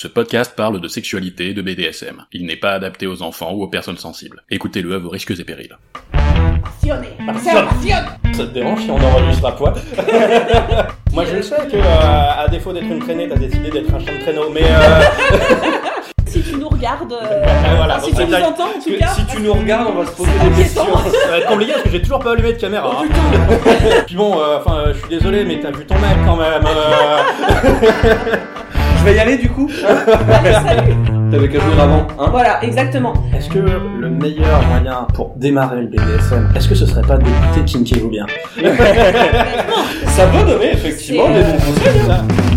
Ce podcast parle de sexualité et de BDSM. Il n'est pas adapté aux enfants ou aux personnes sensibles. Écoutez-le à vos risques et périls. Passionné. Ça te dérange si on enregistre à poids Moi je le sais que, euh, à défaut d'être une traînée, t'as décidé d'être un chien de traîneau, mais euh, Si tu nous regardes, euh, voilà, enfin, si tu nous entends en tout cas, si tu nous regardes, on va se poser des questions. ça va être compliqué parce que j'ai toujours pas allumé de caméra. Oh hein. Puis bon, euh, enfin, euh, je suis désolé, mais t'as vu ton mec quand même. Je vais y aller du coup Salut. T'avais qu'à jouer avant, hein Voilà, exactement. Est-ce que le meilleur moyen pour démarrer le BDSM, est-ce que ce serait pas d'écouter Kinkez-vous bien Ça peut donner effectivement des euh, bons conseils.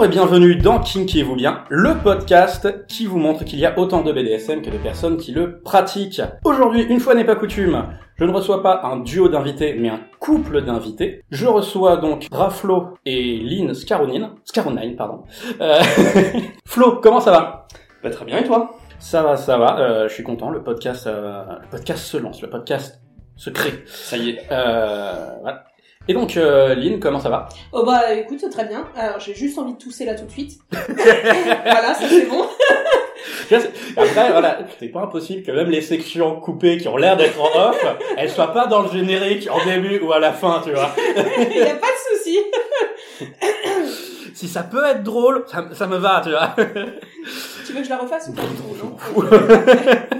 Bonjour et bienvenue dans Kinkez-vous bien, le podcast qui vous montre qu'il y a autant de BDSM que de personnes qui le pratiquent. Aujourd'hui, une fois n'est pas coutume, je ne reçois pas un duo d'invités, mais un couple d'invités. Je reçois donc Raflo et Lynn Scaronine, Scaronine, pardon. Euh, Flo, comment ça va? Bah très bien et toi? Ça va, ça va. euh, je suis content. Le podcast, euh, le podcast se lance. Le podcast se crée. Ça y est. Euh, voilà. Et donc, euh, Lynn, comment ça va? Oh bah écoute, très bien. Alors j'ai juste envie de tousser là tout de suite. voilà, ça c'est bon. Après, voilà, c'est pas impossible que même les sections coupées qui ont l'air d'être en off, elles soient pas dans le générique en début ou à la fin, tu vois. Il y a pas de souci. Si ça peut être drôle, ça, ça me va, tu vois. Tu veux que je la refasse ou pas?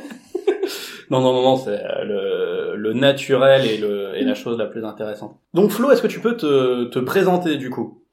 non. Non, non, non, c'est euh, le, le naturel et, le, la chose la plus intéressante. Donc Flo, est-ce que tu peux te, te présenter du coup?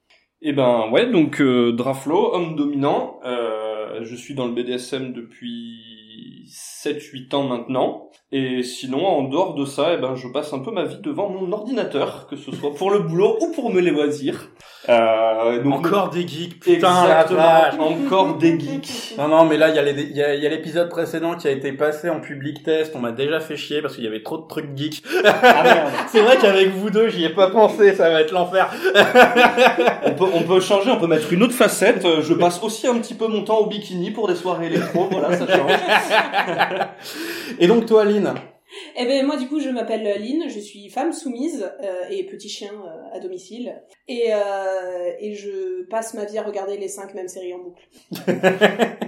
Eh ben ouais, donc euh, Draflo, homme dominant. Euh, je suis dans le BDSM depuis 7-8 ans maintenant. Et sinon, en dehors de ça, eh ben, je passe un peu ma vie devant mon ordinateur, que ce soit pour le boulot ou pour me les loisirs. Euh, donc, Encore des geeks, putain la vache encore des geeks. Non, non, mais là, il y a l'épisode précédent qui a été passé en public test. On m'a déjà fait chier parce qu'il y avait trop de trucs geeks. Ah. C'est vrai qu'avec vous deux, j'y ai pas pensé. Ça va être l'enfer. On peut, on peut changer, on peut mettre une autre facette. Euh, Je passe aussi un petit peu mon temps au bikini pour des soirées électro, voilà, ça change. Et donc, toi, Lynn Eh ben moi du coup je m'appelle Lynn, je suis femme soumise euh, et petit chien euh, à domicile et euh, et je passe ma vie à regarder les cinq mêmes séries en boucle.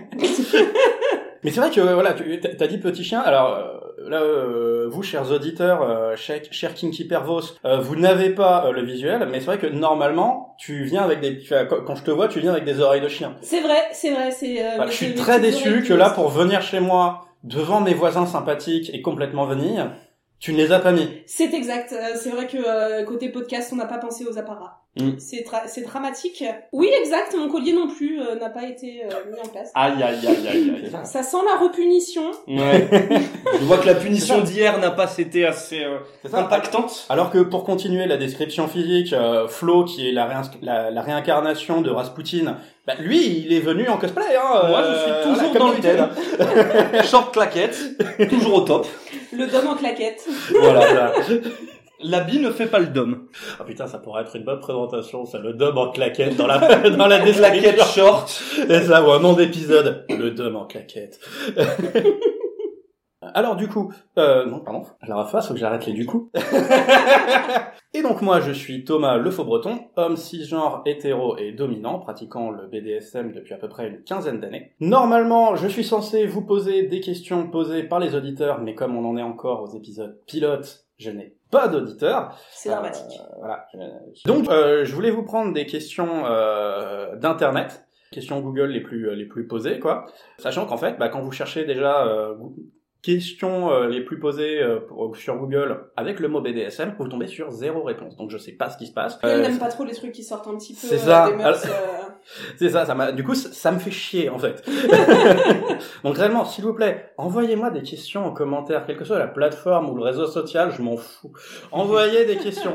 Mais c'est vrai que, euh, voilà, tu t'as dit petit chien. Alors, euh, là, euh, vous, chers auditeurs, euh, chers, chers Kinky Pervos, euh, vous n'avez pas euh, le visuel, mais c'est vrai que normalement, tu viens avec des... tu as- quand je te vois, tu viens avec des oreilles de chien. C'est vrai, c'est vrai, c'est. euh, Bah, je suis très déçu que là, pour venir chez moi, devant mes voisins sympathiques et complètement vanille, tu ne les as pas mis. C'est exact. euh, C'est vrai que euh, côté podcast, on n'a pas pensé aux apparats. Mm. C'est tra- c'est dramatique. Oui, exact. Mon collier non plus euh, n'a pas été euh, mis en place. Aïe, aïe, aïe, aïe, aïe. Ça sent la repunition. Ouais. Je vois que la punition d'hier n'a pas été assez euh, impactante. Alors que pour continuer la description physique, euh, Flo, qui est la, réins- la, la réincarnation de Rasputin, bah, lui, il est venu en cosplay. Hein, Moi, je suis toujours dans le thème. Short claquette, toujours au top. Le dôme en claquette. voilà, voilà. L'habit ne fait pas le dôme. Oh putain, ça pourrait être une bonne présentation, ça, le dub en claquette dans la, dans la. Claquette short. C'est ça, ou un nom d'épisode. Le dum en claquette. Alors du coup, euh, non, pardon, la refasse, faut que j'arrête les du coup. et donc moi, je suis Thomas Le Faux Breton, homme cisgenre, hétéro et dominant, pratiquant le BDSM depuis à peu près une quinzaine d'années. Normalement, je suis censé vous poser des questions posées par les auditeurs, mais comme on en est encore aux épisodes pilotes, je n'ai pas d'auditeurs. C'est dramatique. Euh, voilà. Donc, euh, je voulais vous prendre des questions euh, d'internet, questions Google les plus les plus posées, quoi. Sachant qu'en fait, bah, quand vous cherchez déjà euh, questions euh, les plus posées euh, pour- sur Google avec le mot BDSM, vous tombez sur zéro réponse. Donc, je sais pas ce qui se passe. Elle Euh, n'aime pas trop les trucs qui sortent un petit peu c'est euh, ça. des mœurs. euh, c'est ça, ça m'a. Du coup, ça, ça me fait chier en fait. Donc réellement, s'il vous plaît, envoyez-moi des questions en commentaire, quelle que soit la plateforme ou le réseau social, je m'en fous. Envoyez des questions,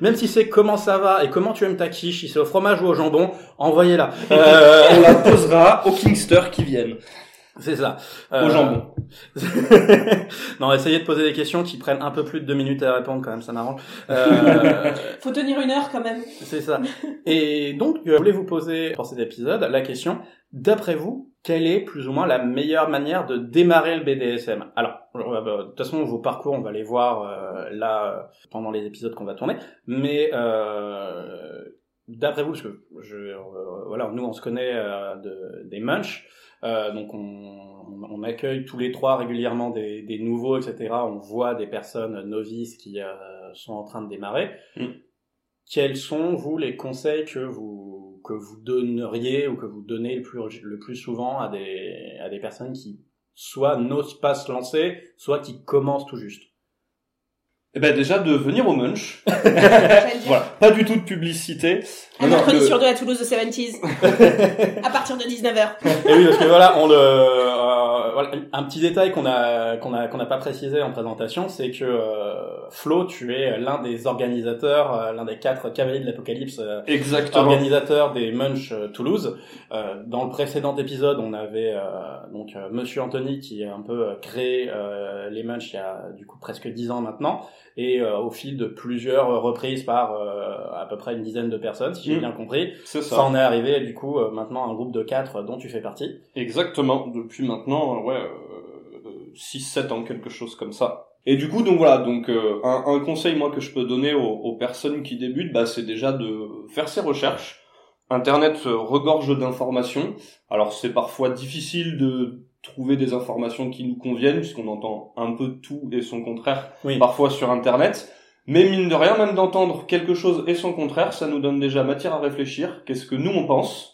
même si c'est comment ça va et comment tu aimes ta quiche, si c'est au fromage ou au jambon, envoyez-la. Euh, On la posera aux Kingster qui viennent. C'est ça. Au Euh, jambon. non, essayez de poser des questions qui prennent un peu plus de deux minutes à répondre quand même, ça m'arrange. Euh, Faut tenir une heure quand même. c'est ça. Et donc, je voulais vous poser pour cet épisode la question, d'après vous, quelle est plus ou moins la meilleure manière de démarrer le BDSM Alors, euh, bah, de toute façon, vos parcours, on va les voir euh, là euh, pendant les épisodes qu'on va tourner, mais euh, d'après vous, parce que je, euh, voilà, nous on se connaît de, des Munch, donc on, on, accueille tous les trois régulièrement des, des, nouveaux, etc. On voit des personnes novices qui sont en train de démarrer. Mm. Quels sont vous les conseils que vous que vous donneriez ou que vous donnez le plus, le plus souvent à des, à des personnes qui soit n'osent pas se lancer, soit qui commencent tout juste? Eh ben déjà de venir au Munch. voilà, pas du tout de publicité. Un mercredi sur deux à Toulouse de 70s. à partir de 19h. Et oui, parce que voilà, on le, euh, voilà, un petit détail qu'on a qu'on a qu'on n'a pas précisé en présentation, c'est que euh, Flo, tu es l'un des organisateurs, euh, l'un des quatre cavaliers de l'apocalypse, euh, Exactement. organisateur des Munch Toulouse. dans le précédent épisode, on avait donc Monsieur Anthony qui a un peu créé les Munch il y a du coup presque dix ans maintenant et euh, au fil de plusieurs reprises par euh, à peu près une dizaine de personnes, si j'ai mm. bien compris. Ça. Ça en est arrivé du coup euh, maintenant un groupe de quatre dont tu fais partie. Exactement. Depuis maintenant, ouais, 6-7 ans, quelque chose comme ça. Et du coup, donc voilà, donc un, un, conseil moi que je peux donner aux, aux personnes qui débutent, bah, c'est déjà de faire ses recherches. Internet regorge d'informations. Alors c'est parfois difficile de trouver des informations qui nous conviennent, puisqu'on entend un peu tout et son contraire parfois sur Internet. Mais mine de rien, même d'entendre quelque chose et son contraire, ça nous donne déjà matière à réfléchir. Qu'est-ce que nous on pense?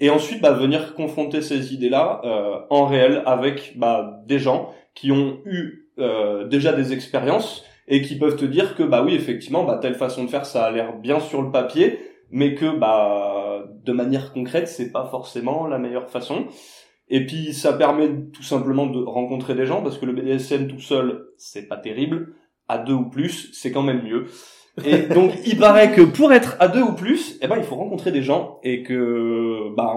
Et ensuite, bah, venir confronter ces idées-là euh, en réel avec bah, des gens qui ont eu euh, déjà des expériences et qui peuvent te dire que bah oui, effectivement, bah, telle façon de faire, ça a l'air bien sur le papier, mais que bah de manière concrète, c'est pas forcément la meilleure façon. Et puis ça permet tout simplement de rencontrer des gens parce que le BDSM tout seul, c'est pas terrible. À deux ou plus, c'est quand même mieux. Et donc il paraît que pour être à deux ou plus, eh ben il faut rencontrer des gens et que bah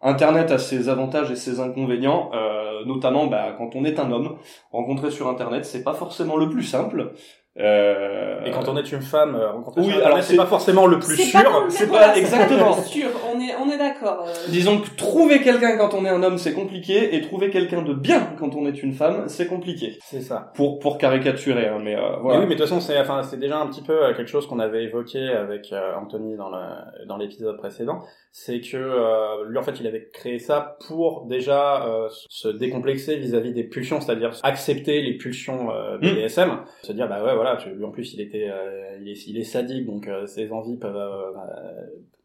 Internet a ses avantages et ses inconvénients, euh, notamment bah, quand on est un homme, rencontrer sur Internet c'est pas forcément le plus simple. Euh... Et quand on est une femme, euh, rencontrer oui, alors c'est pas forcément le plus sûr. C'est pas exactement sûr. On est on est d'accord. Euh. Disons que trouver quelqu'un quand on est un homme c'est compliqué et trouver quelqu'un de bien quand on est une femme c'est compliqué. C'est ça. Pour pour caricaturer, hein, mais euh, voilà. oui, mais de toute façon c'est enfin c'est déjà un petit peu euh, quelque chose qu'on avait évoqué avec Anthony dans le dans l'épisode précédent, c'est que lui en fait il avait créé ça pour déjà se décomplexer vis-à-vis des pulsions, c'est-à-dire accepter les pulsions BDSM, hmm. se dire bah ouais voilà lui en plus il était, euh, il est, il est sadique, donc euh, ses envies peuvent euh,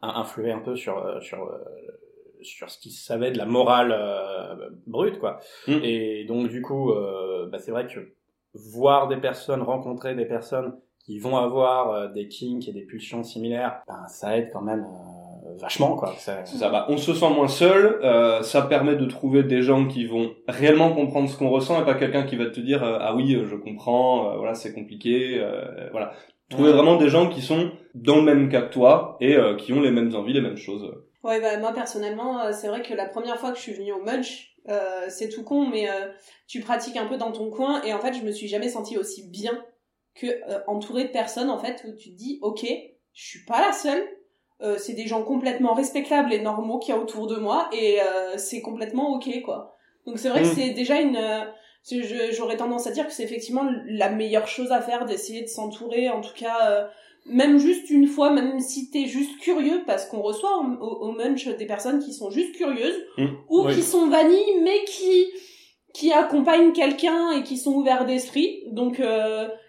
influer un peu sur sur sur ce qu'il savait de la morale brute quoi. Mm. Et donc du coup, bah, c'est vrai que voir des personnes, rencontrer des personnes qui vont avoir des kinks et des pulsions similaires, ben, ça aide quand même vachement quoi. Ça, ça va. On se sent moins seul. Euh, ça permet de trouver des gens qui vont réellement comprendre ce qu'on ressent et pas quelqu'un qui va te dire euh, ah oui je comprends. Euh, voilà c'est compliqué. Euh, voilà. Trouver vraiment des gens qui sont dans le même cas que toi et qui ont les mêmes envies, les mêmes choses. Ouais bah moi personnellement c'est vrai que la première fois que je suis venue au Munch c'est tout con mais tu pratiques un peu dans ton coin et en fait je me suis jamais sentie aussi bien que entourée de personnes en fait où tu te dis ok je suis pas la seule euh, c'est des gens complètement respectables et normaux qu'il y a autour de moi et euh, c'est complètement ok quoi. Donc c'est vrai que mm. c'est déjà une euh, j'aurais tendance à dire que c'est effectivement la meilleure chose à faire d'essayer de s'entourer en tout cas même juste une fois même si t'es juste curieux parce qu'on reçoit au, munch des personnes qui sont juste curieuses mm. ou qui sont vanilles mais qui qui accompagnent quelqu'un et qui sont ouverts d'esprit donc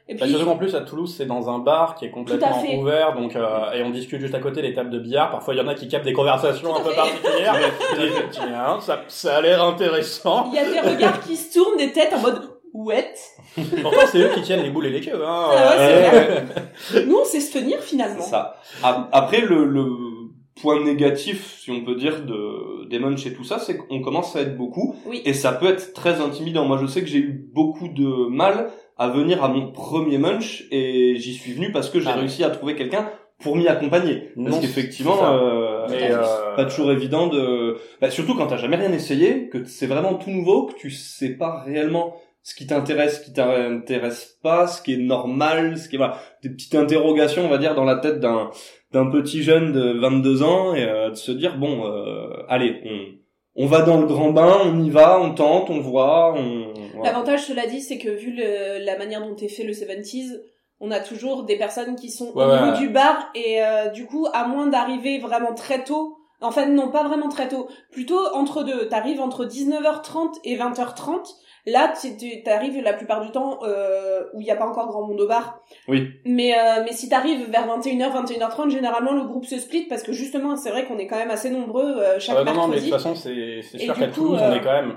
et bah, puis, en plus à Toulouse c'est dans un bar qui est complètement ouvert donc euh, et on discute juste à côté des tables de billard. Parfois il y en a qui captent des conversations un peu particulières. Tiens, ça, ça a l'air intéressant. Il y a des regards qui se tournent, des têtes en mode ouais. Pourtant c'est eux qui tiennent les boules et les queues. Hein. Ah Nous on sait se tenir finalement. Ça. Après le, le point négatif, si on peut dire, de des munch et tout ça, c'est qu'on commence à être beaucoup. Oui. Et ça peut être très intimidant. Moi, je sais que j'ai eu beaucoup de mal à venir à mon premier munch et j'y suis venu parce que j'ai ah réussi à trouver quelqu'un pour m'y accompagner. Parce qu'effectivement, euh, euh, pas toujours évident de... Bah, surtout quand t'as jamais rien essayé, que c'est vraiment tout nouveau, que tu sais pas réellement ce qui t'intéresse, ce qui t'intéresse pas, ce qui est normal, ce qui est... Voilà, des petites interrogations, on va dire, dans la tête d'un d'un petit jeune de 22 ans et euh, de se dire, bon, euh, allez, on on va dans le grand bain, on y va, on tente, on voit, on. voilà. L'avantage, cela dit, c'est que vu le- la manière dont est fait le 70s, on a toujours des personnes qui sont Ouais, au ouais. du bar et euh, du coup, à moins d'arriver vraiment très tôt, en fait, non, pas vraiment très tôt, plutôt entre deux. T'arrives entre 19h30 et 20h30. Là, tu tu- t'arrives la plupart du temps euh, où il n'y a pas encore grand monde au bar. Oui. Mais euh, mais si t'arrives vers 21h, 21h30, généralement le groupe se split parce que justement, c'est vrai qu'on est quand même assez nombreux euh, chaque Ah bah non, non, mais de mercredi. toute façon, c'est sûr qu'à Toulouse, euh, on est quand même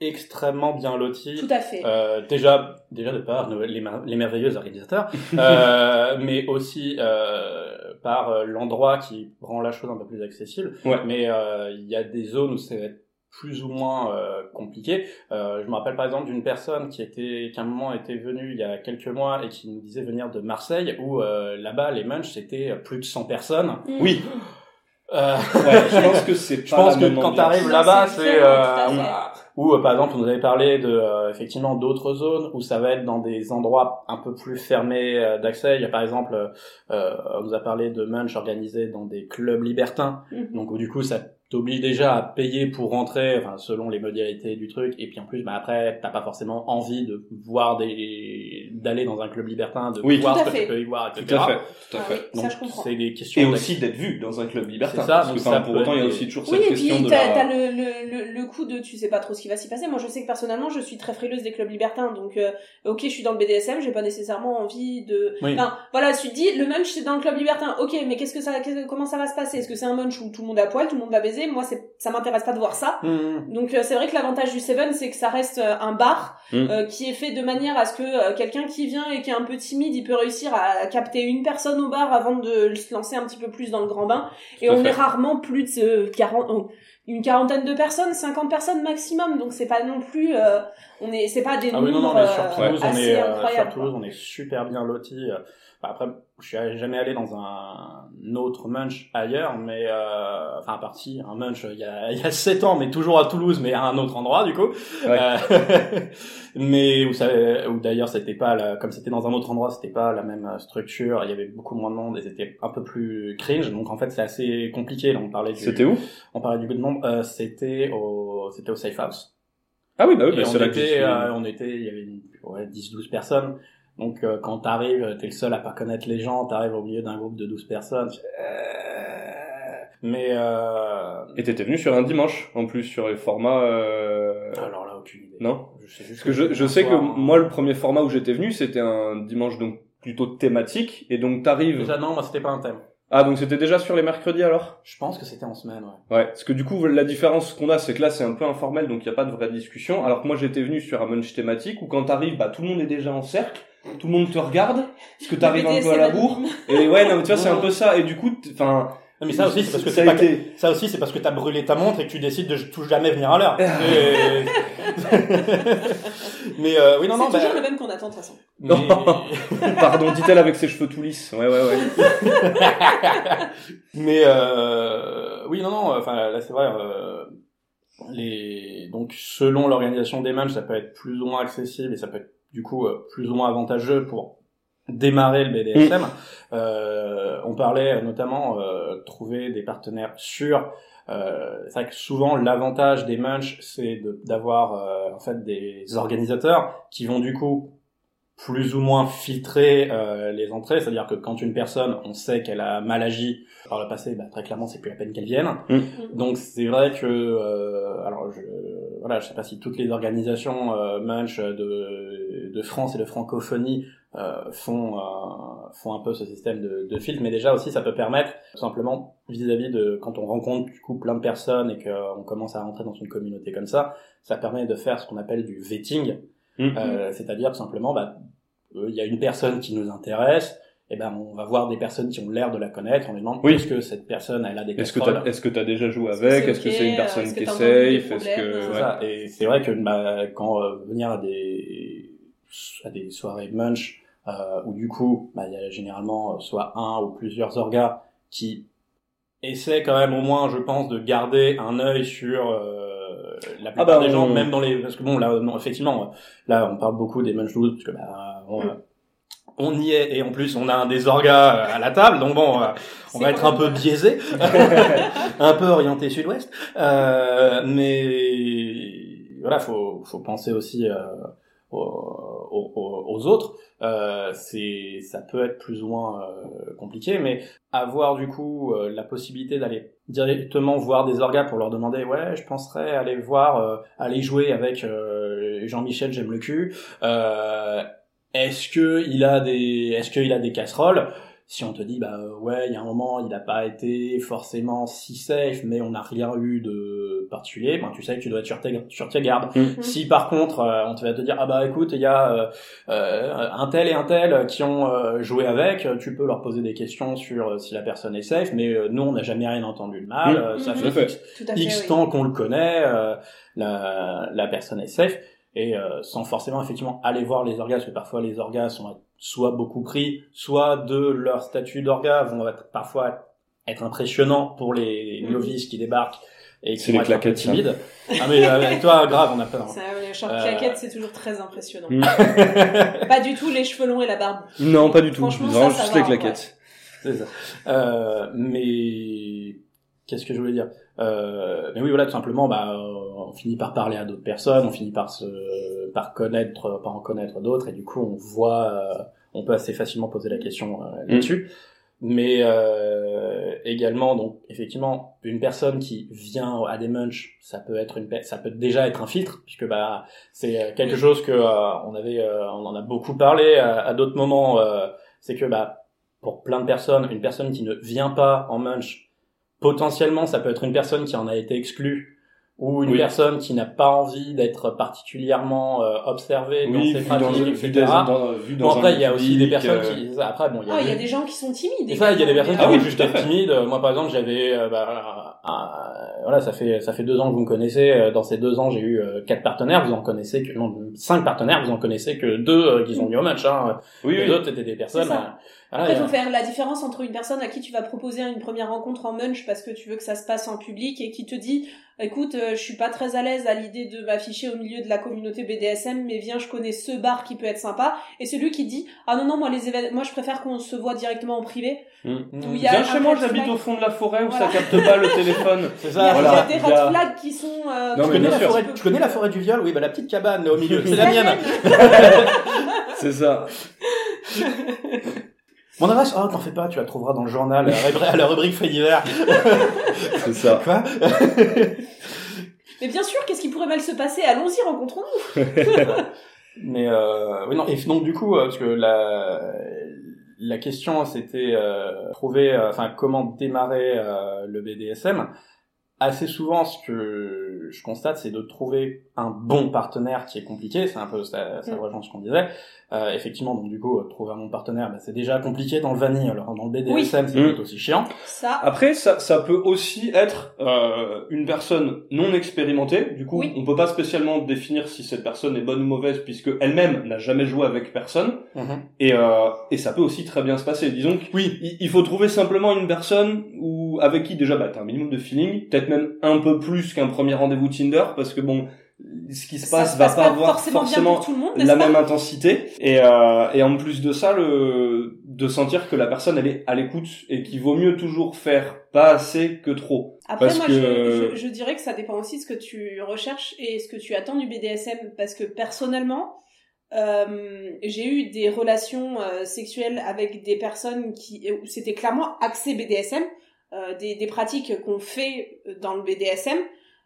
extrêmement bien lotis. Tout à fait. Euh, déjà, déjà de par nos- les, les merveilleux organisateurs, euh, mais aussi euh, par euh, l'endroit qui rend la chose un peu plus accessible. Ouais. Mais euh, il y a des zones où c'est plus ou moins euh, compliqué. Euh, je me rappelle par exemple d'une personne qui était, qui à un moment était venue il y a quelques mois et qui nous disait venir de Marseille, où euh, là-bas les munchs c'était plus de 100 personnes. Mm. Oui, Euh, ouais, je pense que c'est je pense la que même quand t'arrives Non, là-bas, c'est euh, ou euh, par exemple, on nous avait parlé de euh, effectivement d'autres zones où ça va être dans des endroits un peu plus fermés euh, d'accès. Il y a par exemple, euh, on nous a parlé de munch organisés dans des clubs libertins, Mhm. donc où, du coup ça t'oblige déjà à payer pour rentrer, enfin selon les modalités du truc. Et puis en plus, bah après, t'as pas forcément envie de voir des, d'aller dans un club libertin, de Oui. voir Tout ce à que fait. tu peux y voir, etc. Tout à fait, tout à Ah fait. oui, je comprends. c'est des questions. Et aussi d'être vu dans un club libertin. C'est ça, parce donc que ça enfin, pour autant, il y a aussi toujours Oui, cette et question puis de t'as la... t'as le, le, le, le coup de tu sais pas trop ce qui va s'y passer. Moi, je sais que personnellement, je suis très frileuse des clubs libertins. Donc, euh, ok, je suis dans le BDSM, j'ai pas nécessairement envie de. Oui. Enfin, voilà, tu te dis, le munch c'est dans le club libertin. Ok, mais qu'est-ce que ça, qu'est-ce- comment ça va se passer? Est-ce que c'est un munch où tout le monde à poil, tout le monde va baiser? Moi, c'est, ça m'intéresse pas de voir ça. Mhm. Donc euh, c'est vrai que l'avantage du Seven, c'est que ça reste euh, un bar Mm. euh, qui est fait de manière à ce que euh, quelqu'un qui vient et qui est un peu timide, il peut réussir à capter une personne au bar avant de se lancer un petit peu plus dans le grand bain. Et Tout on fait. est rarement plus de euh, 40, euh, une quarantaine de personnes, 50 personnes maximum. Donc c'est pas non plus, euh, on est, c'est pas des Ah oui, non, non, mais sur euh, Toulouse, on assez est, euh, incroyables. sur Toulouse, on est super bien lotis. Euh. Bah, après, je suis jamais allé dans un autre munch ailleurs, mais euh, enfin à partie un munch il y a il y a sept ans, mais toujours à Toulouse, mais à un autre endroit du coup. Ouais. Euh, mais où, ça, où d'ailleurs c'était pas la- comme c'était dans un autre endroit, c'était pas la même euh, structure. Il y avait beaucoup moins de monde et c'était un peu plus cringe. Donc en fait c'est assez compliqué. Là, on parlait du, C'était où? On parlait du de nombre. Euh, c'était au c'était au Safe House. Ah oui, bah oui, bah, c'est on, là que je était, euh, on était, il y avait ouais, 10-12 personnes. Donc euh, quand t'arrives, t'es le seul à pas connaître les gens, t'arrives au milieu d'un groupe de 12 personnes. euh, Mais euh... Et t'étais venu sur un dimanche, en plus, sur les formats... euh, alors là, aucune idée. Non Je sais juste Parce que je, je sais que hein. moi, le premier format où j'étais venu, c'était un dimanche donc plutôt thématique, et donc t'arrives... Déjà non, moi c'était pas un thème. Ah, donc c'était déjà sur les mercredis alors? Je pense que c'était en semaine, ouais. Ouais, parce que du coup, la différence qu'on a, c'est que là, c'est un peu informel, donc il n'y a pas de vraie discussion. Alors que moi, j'étais venu sur un munch thématique où quand t'arrives, bah, tout le monde est déjà en cercle, tout le monde te regarde, parce que t'arrives un peu à la bourre. Et ouais, non, mais tu vois, c'est un peu ça. Et du coup, enfin, Non, mais ça aussi, c'est parce que ça c'est a pas été. ça aussi, c'est parce que t'as brûlé ta montre et que tu décides de tout jamais venir à l'heure. Et- mais euh, oui, non, c'est non, bah, toujours le même qu'on attend de toute façon. mais- Pardon, dit-elle avec ses cheveux tout lisses. Ouais, ouais, ouais. Mais euh, oui, non, non. Enfin, là, c'est vrai. euh, les donc selon l'organisation des matchs, ça peut être plus ou moins accessible et ça peut être du coup euh, plus ou moins avantageux pour démarrer le BDSM. Euh, on parlait notamment euh, de trouver des partenaires sûrs. Euh, c'est vrai que souvent l'avantage des munch, c'est d'avoir euh, en fait des organisateurs qui vont du coup plus ou moins filtrer euh, les entrées, c'est-à-dire que quand une personne, on sait qu'elle a mal agi par le passé, bah, très clairement, c'est plus la peine qu'elle vienne. Mm. Donc c'est vrai que, euh, alors je, voilà, je sais pas si toutes les organisations euh, Munch de, de France et de francophonie euh, font euh, font un peu ce système de, de filtre, mais déjà aussi ça peut permettre tout simplement vis-à-vis de quand on rencontre du coup plein de personnes et qu'on commence à rentrer dans une communauté comme ça, ça permet de faire ce qu'on appelle du vetting, Mm. euh, c'est-à-dire tout simplement, bah, euh, il y a une personne qui nous intéresse, et ben on va voir des personnes qui ont l'air de la connaître, on lui demande Oui. est-ce que cette personne elle a des Est-ce que est-ce que t'as déjà joué Est-ce que avec? c'est Est-ce que c'est une? personne qui est safe Est-ce que, C'est ouais. ça. Et c'est vrai que bah, quand euh, venir à des à des soirées munch euh, où du coup bah, il y a généralement euh, soit un ou plusieurs orgas qui essaient quand même au moins, je pense, de garder un œil sur euh, la plupart bah, des gens, on- même dans les parce que bon là non, effectivement là on parle beaucoup des munch parce que bah, on, on y est et en plus on a un des orgas à la table, donc bon, euh, on va être un peu biaisé, un peu orienté sud-ouest, euh, mais voilà, faut faut penser aussi euh, aux, aux- autres. Euh, c'est ça peut être plus ou moins euh, compliqué, mais avoir du coup euh, la possibilité d'aller directement voir des orgas pour leur demander ouais je penserais aller voir euh, aller jouer avec euh, Jean-Michel j'aime le cul euh, est-ce que il a des est-ce qu'il a des casseroles? Si on te dit bah euh, ouais il y a un moment il n'a pas été forcément si safe mais on n'a rien eu de particulier ben tu sais que tu dois être sur tes, sur tes gardes Mm. si par contre euh, on te va te dire ah bah écoute il y a euh, euh, un tel et un tel qui ont euh, joué avec tu peux leur poser des questions sur euh, si la personne est safe mais euh, nous on n'a jamais rien entendu de mal Mm. euh, ça Mhm. fait fait. X, fait, X oui. temps qu'on le connaît euh, la, la personne est safe et euh, sans forcément effectivement aller voir les orgas parce que parfois les orgas sont soit beaucoup pris soit de leur statut d'orga vont être parfois être impressionnants pour les Mhm. novices qui débarquent et qui C'est vont les être un peu claquettes, timides ah mais euh, avec toi grave on a peur Ça, les Euh, claquettes, c'est toujours très impressionnant. Mm. Pas du tout les cheveux longs et la barbe. Non, pas du tout. Franchement, Vraiment ça, ça juste va, les claquettes. C'est ça. Euh, mais qu'est-ce que je voulais dire? Euh, Mais oui, voilà, tout simplement, bah, euh, on finit par parler à d'autres personnes, on finit par se, par connaître, par en connaître d'autres, et du coup, on voit, euh, on peut assez facilement poser la question euh, là-dessus. Mais euh, également, donc effectivement, une personne qui vient à des munch, ça peut être une, ça peut déjà être un filtre, puisque bah c'est quelque chose que on avait, on en a beaucoup parlé à, à d'autres moments. c'est que bah pour plein de personnes, une personne qui ne vient pas en munch, potentiellement, ça peut être une personne qui en a été exclue ou une Oui. personne qui n'a pas envie d'être particulièrement euh, observée dans Oui, ses vu dans, pratiques, le- etc. vu dans, dans, vu dans Bon, après, il y a aussi des personnes euh, qui... Après, bon, il y a, Ah, il y a des- des gens qui sont timides. c'est ça, il y a des personnes qui mais- vont juste être timides. Moi, par exemple, j'avais, euh, bah, voilà, ça fait ça fait deux ans que vous me connaissez. Euh, Dans ces deux ans, j'ai eu euh, quatre partenaires. Vous en connaissez que non, cinq partenaires. Vous en connaissez que deux euh, qui sont venus au match. Hein. Oui, Les oui. autres étaient des personnes. Voilà, Après, il faut faire la différence entre une personne à qui tu vas proposer une première rencontre en munch parce que tu veux que ça se passe en public et qui te dit écoute, euh, je suis pas très à l'aise à l'idée de m'afficher au milieu de la communauté BDSM, mais viens, je connais ce bar qui peut être sympa. Et celui qui dit ah non non moi les événements, moi je préfère qu'on se voit directement en privé. Mm. Où il y a Viens un chez moi, j'habite flag. au fond de la forêt où Voilà. ça capte pas le téléphone. c'est Il y ça. a, voilà. il y a des a- red flags qui sont euh, Non, Tu mais connais, la sûr. forêt, tu connais la forêt du viol? Oui, bah la petite cabane au milieu, c'est la mienne. C'est ça. Mon adresse Oh, t'en fais pas, tu la trouveras dans le journal, à la rubrique- à la rubrique fait divers. C'est ça. Quoi? Mais bien sûr, qu'est-ce qui pourrait mal se passer? Allons-y, rencontrons-nous. Mais euh, oui non et donc du coup euh, parce que la la question c'était euh, trouver euh, enfin comment démarrer euh, le BDSM assez souvent ce que je constate c'est de trouver un bon partenaire qui est compliqué c'est un peu ça, ça Mm. rejoint ce qu'on disait euh, effectivement donc du coup euh, trouver un bon partenaire bah, c'est déjà compliqué dans le vanille alors dans le BDSM c'est Mm. tout aussi chiant Ça, Après, ça, ça peut aussi être euh, une personne non expérimentée. Du coup, Oui. on peut pas spécialement définir si cette personne est bonne ou mauvaise puisque elle-même n'a jamais joué avec personne. Et, euh, et ça peut aussi très bien se passer. Disons que oui il il faut trouver simplement une personne ou avec qui déjà bah, t'as un minimum de feeling, peut-être même un peu plus qu'un premier rendez-vous Tinder parce que bon, ce qui se passe se va pas avoir forcément, bien forcément pour tout le monde, n'est-ce la même intensité. Et euh, et en plus de ça le de sentir que la personne elle est à l'écoute et qu'il vaut mieux toujours faire pas assez que trop. Après, Parce moi, que- je, je, je dirais que ça dépend aussi de ce que tu recherches et ce que tu attends du BDSM. Parce que personnellement, euh, j'ai eu des relations euh, sexuelles avec des personnes qui où c'était clairement axé BDSM, euh, des, des pratiques qu'on fait dans le BDSM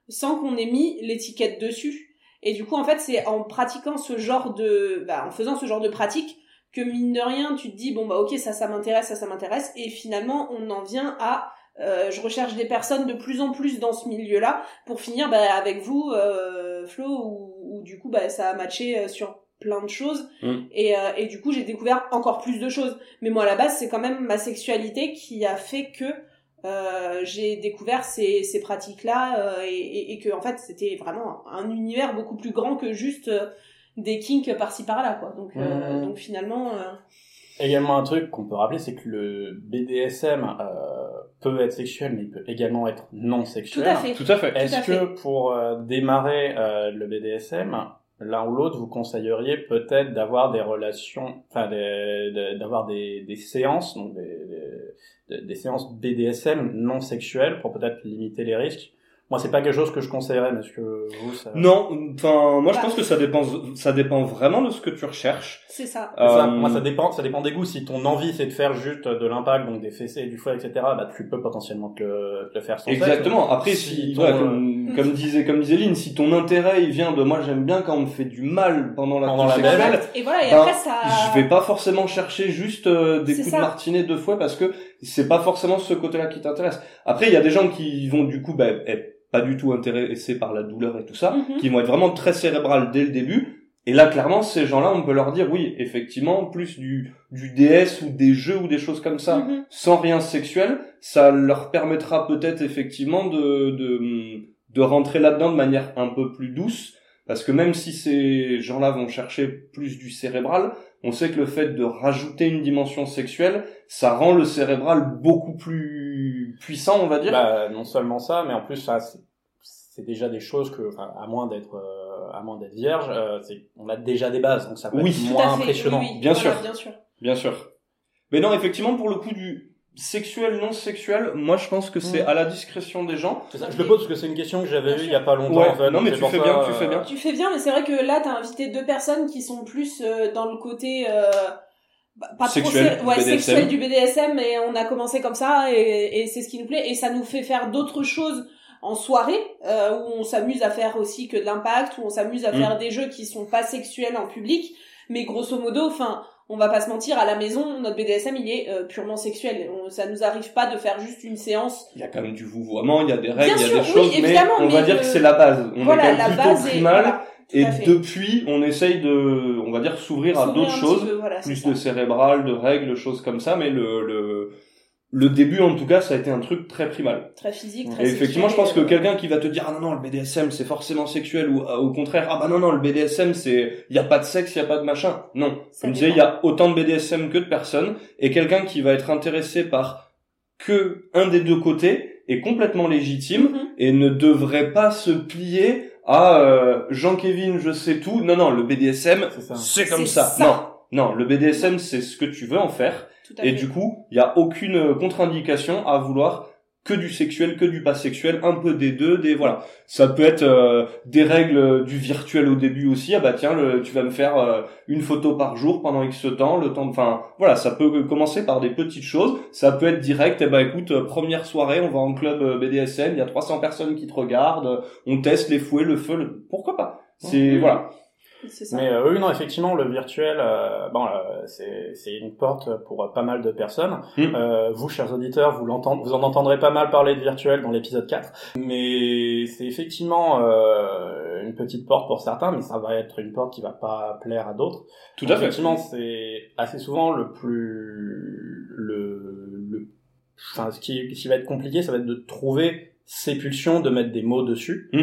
sans qu'on ait mis l'étiquette dessus. Et du coup, en fait, c'est en pratiquant ce genre de, bah, en faisant ce genre de pratique que mine de rien, tu te dis bon bah ok ça ça m'intéresse, ça ça m'intéresse, et finalement on en vient à euh, je recherche des personnes de plus en plus dans ce milieu-là pour finir bah, avec vous, euh, Flo, où, où du coup bah, ça a matché euh, sur plein de choses Mm. et, euh, et du coup j'ai découvert encore plus de choses. Mais moi à la base c'est quand même ma sexualité qui a fait que euh, j'ai découvert ces, ces pratiques-là euh, et, et, et que en fait c'était vraiment un univers beaucoup plus grand que juste euh, des kinks par-ci par-là quoi. Donc, donc finalement euh, Également un truc qu'on peut rappeler, c'est que le BDSM euh, peut être sexuel, mais il peut également être non tout sexuel. à fait. tout à fait Est-ce que pour euh, démarrer euh, le BDSM, l'un ou l'autre, vous conseilleriez peut-être d'avoir des relations, enfin des- d'avoir des, des séances, donc des, des, séances BDSM non sexuelles pour peut-être limiter les risques. Moi, c'est pas quelque chose que je conseillerais, mais est-ce que vous, ça... Non, enfin, moi je pense que ça dépend, ça dépend vraiment de ce que tu recherches. C'est ça. C'est ça, Euh, moi, ça dépend, ça dépend des goûts. Si ton envie c'est de faire juste de l'impact, donc des fessées, du foie, etc., bah tu peux potentiellement te le, te le faire sans sexe. Exactement. Après, Si si, ton, ouais, euh, comme, comme disait, comme disait Lynn, si ton intérêt il vient de moi, j'aime bien quand on me fait du mal pendant la Pendant la sexuelle, belle. Et voilà, et Ben, après ça. je vais pas forcément chercher juste euh, des coups ça. de martinet deux fois parce que c'est pas forcément ce côté-là qui t'intéresse. Après, il y a des gens qui vont du coup bah, être pas du tout intéressés par la douleur et tout ça, Mhm. qui vont être vraiment très cérébrales dès le début. Et là, clairement, ces gens-là, on peut leur dire oui, effectivement, plus du du DS ou des jeux ou des choses comme ça, Mhm. sans rien sexuel, ça leur permettra peut-être effectivement de, de, de rentrer là-dedans de manière un peu plus douce, parce que même si ces gens-là vont chercher plus du cérébral, on sait que le fait de rajouter une dimension sexuelle, ça rend le cérébral beaucoup plus puissant, on va dire. Bah, non seulement ça, mais en plus, ça, c'est- déjà des choses que, enfin, à moins d'être, euh, à moins d'être vierge, euh, c'est, on a déjà des bases, donc ça peut Oui. être moins fait, impressionnant. oui, oui, Bien voilà, sûr. Bien sûr. Bien sûr. Mais non, effectivement, pour le coup du sexuel, non sexuel, moi je pense que c'est Mm. à la discrétion des gens. C'est ça, Je le pose parce que c'est une question que j'avais eue il y a pas longtemps. Ouais, en fait, non, mais tu fais ça, bien, tu euh, fais bien. Tu fais bien, mais c'est vrai que là, t'as invité deux personnes qui sont plus euh, dans le côté euh, bah, pas trop Sexuel, ouais, BDSM. sexuel du BDSM, et on a commencé comme ça, et, et c'est ce qui nous plaît, et ça nous fait faire d'autres choses en soirée, euh, où on s'amuse à faire aussi que de l'impact, où on s'amuse à Mm. faire des jeux qui sont pas sexuels en public, mais grosso modo, enfin, on va pas se mentir, à la maison, notre BDSM, il est euh, purement sexuel. On, ça nous arrive pas de faire juste une séance Il y a quand même du vouvoiement, il y a des règles, il y a des oui, choses, mais on va dire que c'est la base. On voilà, est quand la même plutôt base primal, voilà, et depuis, on essaye de, on va dire, s'ouvrir à d'autres choses, peu, voilà, c'est plus ça. de cérébral, de règles, choses comme ça, mais le, le, le début, en tout cas, ça a été un truc très primal. très physique, très Et effectivement, je pense que euh, quelqu'un qui va te dire, ah non, non, le BDSM, c'est forcément sexuel, ou euh, au contraire, ah bah non, non, le BDSM, c'est, il y a pas de sexe, il y a pas de machin. Non. Ça Comme je disais, il y a autant de BDSM que de personnes, et quelqu'un qui va être intéressé par que un des deux côtés est complètement légitime, Mhm. et ne devrait pas se plier à euh, Jean-Kévin, je sais tout. Non, non, le BDSM, C'est comme ça. ça. Non, non, le BDSM, c'est ce que tu veux en faire. Tout à Et fait. du coup, il y a aucune contre-indication à vouloir que du sexuel, que du pas sexuel, un peu des deux, des voilà. Ça peut être euh, des règles du virtuel au début aussi. Ah bah tiens, le, tu vas me faire euh, une photo par jour pendant X temps, le temps. Enfin voilà, ça peut commencer par des petites choses. Ça peut être direct. Eh bah écoute, euh, première soirée, on va en club euh, BDSM. Il y a 300 personnes qui te regardent. On teste les fouets, le feu. le- Pourquoi pas? C'est Mhm. voilà. Ça. Mais euh, oui, non, effectivement, le virtuel, euh, bon, euh, c'est c'est une porte pour euh, pas mal de personnes. Mm. Euh, vous, chers auditeurs, vous l'entendez, vous en entendrez pas mal parler de virtuel dans l'épisode 4. Mais c'est effectivement euh, une petite porte pour certains, mais ça va être une porte qui va pas plaire à d'autres. Tout à fait. Effectivement, c'est assez souvent le plus le, le enfin ce qui, ce qui va être compliqué, ça va être de trouver ces pulsions, de mettre des mots dessus. Mm.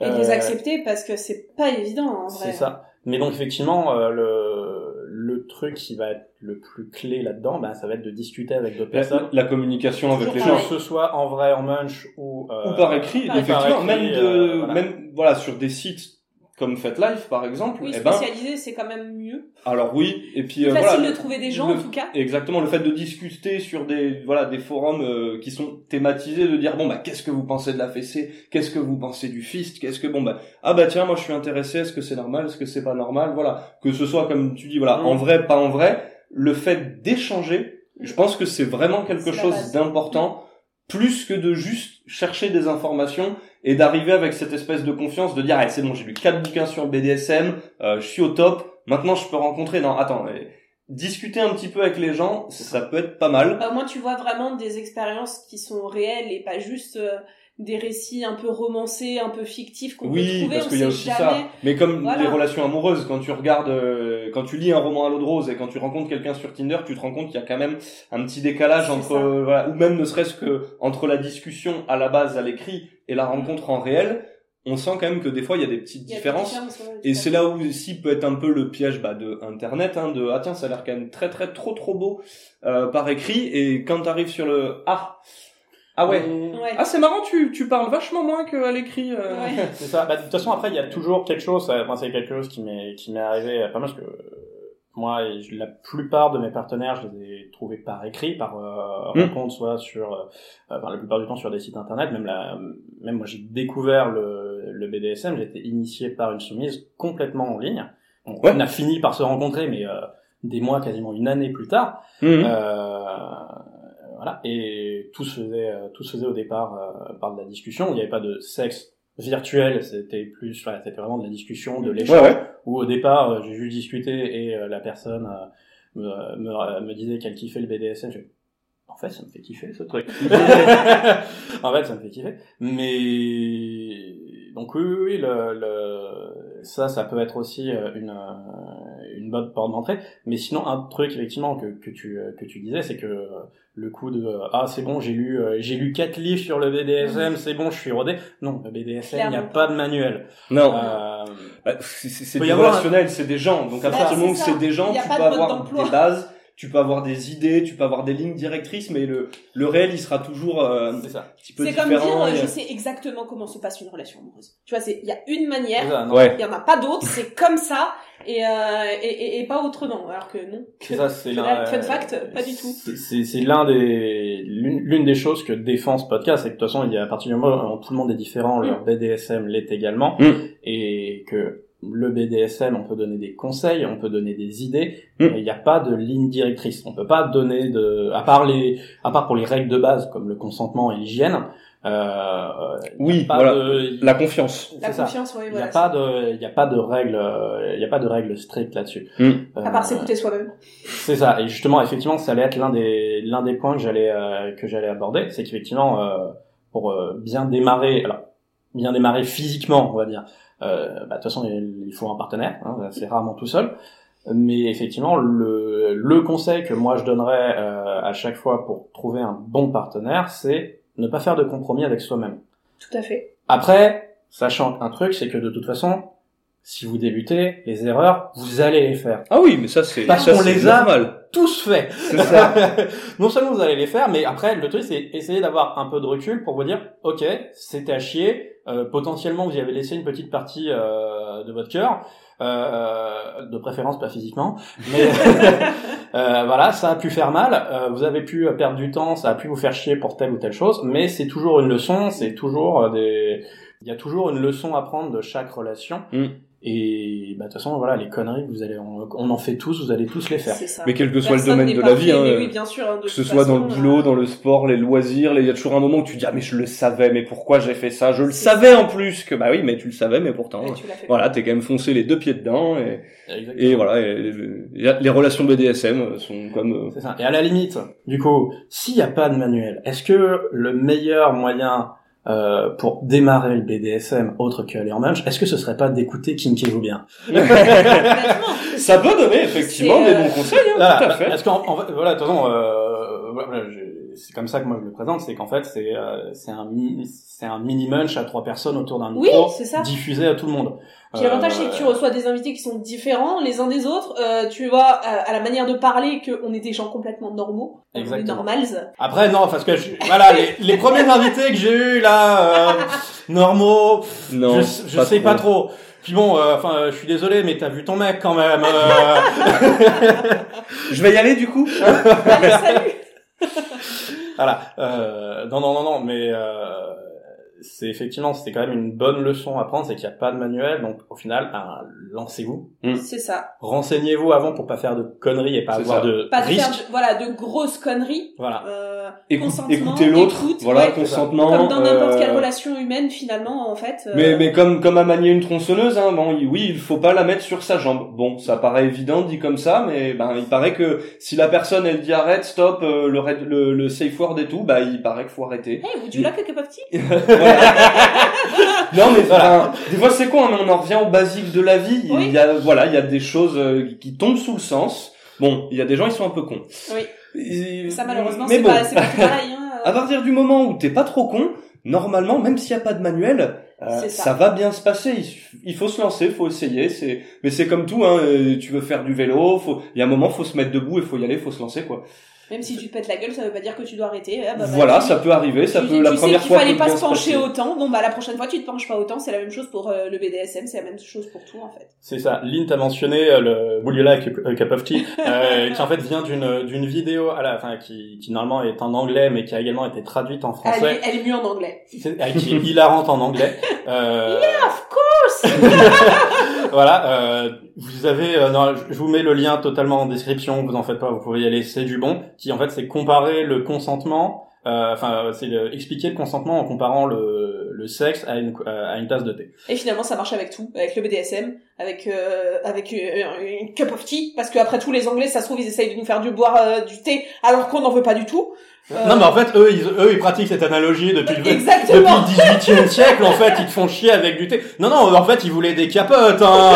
Et de les Euh, accepter parce que c'est pas évident en vrai. c'est ça. Mais donc effectivement, euh, le, le truc qui va être le plus clé là-dedans, ben, ça va être de discuter avec d'autres personnes. la communication avec les Que gens. pareil. ce soit en vrai, en munch ou... euh, ou par écrit, par effectivement, écrit, même de, euh, voilà. même voilà sur des sites comme FetLife par exemple. Oui, eh ben, spécialisé, c'est quand même mieux. alors oui, et puis euh, facile voilà, de trouver des gens le- en tout cas. Exactement, le fait de discuter sur des voilà des forums euh, qui sont thématisés, de dire bon bah qu'est-ce que vous pensez de la fessée, qu'est-ce que vous pensez du fist, qu'est-ce que bon bah ah bah tiens moi je suis intéressé, est-ce que c'est normal, est-ce que c'est pas normal, voilà que ce soit comme tu dis voilà Mm. en vrai pas en vrai, le fait d'échanger, je pense que c'est vraiment quelque chose d'important plus que de juste chercher des informations et d'arriver avec cette espèce de confiance de dire ah, c'est bon j'ai lu quatre bouquins sur BDSM euh, je suis au top maintenant je peux rencontrer non attends euh, discuter un petit peu avec les gens ça peut être pas mal. Bah, au moins, tu vois vraiment des expériences qui sont réelles et pas juste euh, des récits un peu romancés, un peu fictifs qu'on peut oui trouver. parce qu'il y a aussi jamais. ça mais comme Voilà. les relations amoureuses quand tu regardes euh, quand tu lis un roman à l'eau de rose et quand tu rencontres quelqu'un sur Tinder tu te rends compte qu'il y a quand même un petit décalage entre euh, voilà, ou même ne serait-ce que entre la discussion à la base à l'écrit et la rencontre en réel on sent quand même que des fois il y a des petites des différences ouais, Et c'est là où aussi peut être un peu le piège bah, de Internet, hein, de ah tiens ça a l'air quand même très très trop trop beau euh, par écrit et quand t'arrives sur le ah Ah ouais. Ouais. Ah c'est marrant, tu, tu parles vachement moins qu'à l'écrit. euh. Ouais. C'est ça. Bah, de toute façon, après, il y a toujours quelque chose. ça- Moi, c'est quelque chose qui m'est qui m'est arrivé euh, pas mal parce que euh, moi, et je- la plupart de mes partenaires, je les ai trouvés par écrit, par euh, Mm. rencontre, soit sur, euh, enfin, la plupart du temps sur des sites internet. Même la, même moi, j'ai découvert le, le BDSM. J'ai été initié par une soumise complètement en ligne. On, Ouais. on a fini par se rencontrer, mais euh, des mois, quasiment une année plus tard. Mhm. Euh, voilà, et tout se faisait, euh, tout se faisait au départ euh, par de la discussion. Il n'y avait pas de sexe virtuel, c'était plus, voilà, c'était vraiment de la discussion, de l'échange. Ouais, ouais. Où au départ, euh, j'ai juste discuté et euh, la personne euh, me, me, me disait qu'elle kiffait le BDSM. Je... En fait, ça me fait kiffer ce truc. en fait, ça me fait kiffer. Mais donc oui, oui, oui, le, le... ça, ça peut être aussi une une bonne porte d'entrée. Mais sinon, un truc effectivement que que tu euh, que tu disais, c'est que euh, le coup de euh, ah c'est bon, j'ai lu j'ai lu quatre livres sur le BDSM, c'est bon, je suis rodé. Non, le BDSM, il n'y a pas de manuel. Non. Euh, Bah, c'est c'est- c'est du avoir un- relationnel, c'est des gens. Donc à Bah, partir du moment où c'est des gens, tu peux avoir d'emploi. des bases, tu peux avoir des idées, tu peux avoir des lignes directrices, mais le, le réel, il sera toujours euh, un c'est ça. petit peu C'est comme dire, différent. euh, je sais exactement comment se passe une relation amoureuse. Tu vois, c'est, il y a une manière. Ouais. il y en a pas d'autre, c'est comme ça, et, euh, et, et, et pas autrement. Alors que non. C'est ça, c'est l'un-. Fun fact, pas du tout. C'est- l'un des l'une l'une des choses que défend ce podcast, c'est que de toute façon, il y a à partir du moment où tout le monde est différent, leur BDSM l'est également, Mm. et que le BDSM, on peut donner des conseils, on peut donner des idées, Mm. mais il n'y a pas de ligne directrice. On peut pas donner de, à part les, à part pour les règles de base comme le consentement et l'hygiène. Euh, Oui, pas voilà. de- La confiance. La ça. confiance, oui, Il n'y voilà. a pas de, il y a pas de règles, euh, il y a pas de règles strictes là-dessus. Mm. À part Euh, s'écouter soi-même. c'est ça. Et justement, effectivement, ça allait être l'un des l'un des points que j'allais euh, que j'allais aborder, c'est qu'effectivement, euh, pour euh, bien démarrer, alors bien démarrer physiquement, on va dire. Euh, bah, de toute façon, il, il faut un partenaire. Hein, c'est rarement tout seul. Mais effectivement, le le conseil que moi je donnerais euh, à chaque fois pour trouver un bon partenaire, c'est ne pas faire de compromis avec soi-même. Tout à fait. Après, sachant un truc, c'est que de toute façon, si vous débutez, les erreurs, vous allez les faire. Ah oui, mais ça c'est Parce qu'on les a. normal. Tous fait. Ça. non seulement vous allez les faire, mais après le truc c'est essayer d'avoir un peu de recul pour vous dire, ok, c'était à chier. euh, potentiellement vous y avez laissé une petite partie euh, de votre cœur, euh, de préférence pas physiquement, mais euh, voilà, ça a pu faire mal. euh, vous avez pu perdre du temps, ça a pu vous faire chier pour telle ou telle chose, mais c'est toujours une leçon, c'est toujours euh, des, il y a toujours une leçon à prendre de chaque relation. Mm. Et bah, de toute façon, voilà, les conneries, vous allez, on, on en fait tous, vous allez tous les faire. C'est ça. Mais quel que soit le domaine de la vie, hein, oui, bien sûr, hein, de que ce soit dans le boulot, euh, dans le sport, les loisirs, les- il y a toujours un moment où tu dis ah mais je le savais, mais pourquoi j'ai fait ça? Je le savais en plus que bah oui, mais tu le savais, mais pourtant tu l'as fait. voilà, t'es quand même foncé les deux pieds dedans et, et voilà, et les, les relations BDSM sont comme euh, C'est ça. Et à la limite, du coup, s'il n'y a pas de manuel, est-ce que le meilleur moyen euh, pour démarrer le BDSM autre qu'aller en munch, est-ce que ce serait pas d'écouter Kinkez-vous bien? Ça peut donner effectivement des euh, bons conseils, hein, Voilà, tout à fait. Parce qu'en en voilà, de toute façon, euh, voilà, c'est comme ça que moi je le présente, c'est qu'en fait c'est euh, c'est un c'est un mini munch à trois personnes autour d'un Oui, micro c'est ça. diffusé à tout le monde. Puis l'avantage, c'est Euh, que tu reçois des invités qui sont différents les uns des autres. Euh, tu vois, à, à la manière de parler, qu'on est des gens complètement normaux. On Exactement. normals. Après non, parce que je, voilà les, les premiers invités que j'ai eu là, euh, normaux, Non, je, je sais pas trop. Puis bon, euh, enfin, euh, je suis désolé, mais t'as vu ton mec quand même. euh. Je vais y aller du coup. Allez, salut voilà. Euh, non, non, non, non, mais euh, c'est effectivement, c'était quand même une bonne leçon à prendre, c'est qu'il n'y a pas de manuel, donc au final, ben, lancez-vous, C'est ça. renseignez-vous avant pour pas faire de conneries et pas avoir ça. de Pas de faire, de- voilà, de grosses conneries. Voilà. Euh, Écoute- consentement, écouter l'autre, écoute, voilà, ouais, consentement. Comme dans n'importe euh, quelle relation humaine, finalement, en fait. euh, Mais, mais comme, comme à manier une tronçonneuse, hein, bon, il- oui, il faut pas la mettre sur sa jambe. Bon, ça paraît évident dit comme ça, mais ben, il paraît que si la personne elle dit arrête, stop, euh, le, red- le, le safe word et tout, bah, il paraît qu'il faut arrêter. Hey, would you like a cup of tea. non, mais enfin, des fois c'est con, hein, mais on en revient au basique de la vie. Oui. Il y a, voilà, il y a des choses euh, qui tombent sous le sens. Bon, il y a des gens, ils sont un peu cons. Oui. Et- Ça, malheureusement, mais c'est bon. pas, c'est pas pareil. Hein. À partir du moment où t'es pas trop con, normalement, même s'il y a pas de manuel, euh, ça. ça. va bien se passer. Il faut se lancer, faut essayer. C'est, mais c'est comme tout, hein. euh, Tu veux faire du vélo, faut, il y a un moment, faut se mettre debout et faut y aller, faut se lancer, quoi. Même si tu te pètes la gueule, ça veut pas dire que tu dois arrêter. Ah, bah, voilà, vas-y. ça peut arriver, ça tu, peut tu la sais première qu'il fois. fallait peut pas bien se pencher autant. Bon bah la prochaine fois tu te penches pas autant. C'est la même chose pour euh, le BDSM, c'est la même chose pour tout en fait. C'est ça. Lynn t'a mentionné euh, le Would you like a cup of tea, euh, qui en fait vient d'une d'une vidéo à la, enfin qui, qui normalement est en anglais, mais qui a également été traduite en Elle, français, est- elle est mieux en anglais. C'est- euh, qui est hilarante en anglais. Euh, Of course. voilà. Euh, vous avez, euh, non, je vous mets le lien totalement en description. Vous en faites pas, vous pouvez y aller. C'est du bon. Qui en fait c'est comparer le consentement. Euh, Enfin, c'est le- expliquer le consentement en comparant le, le sexe à une, à une tasse de thé. Et finalement, ça marche avec tout, avec le BDSM, avec euh, avec euh, une cup of tea, parce que après tous les Anglais, ça se trouve, ils essayent de nous faire du boire euh, du thé, alors qu'on n'en veut pas du tout. Euh, Non, mais en fait, eux, ils, eux, ils pratiquent cette analogie depuis le, Exactement. depuis le 18e siècle. En fait, ils te font chier avec du thé. Non, non, en fait, ils voulaient des capotes. Hein.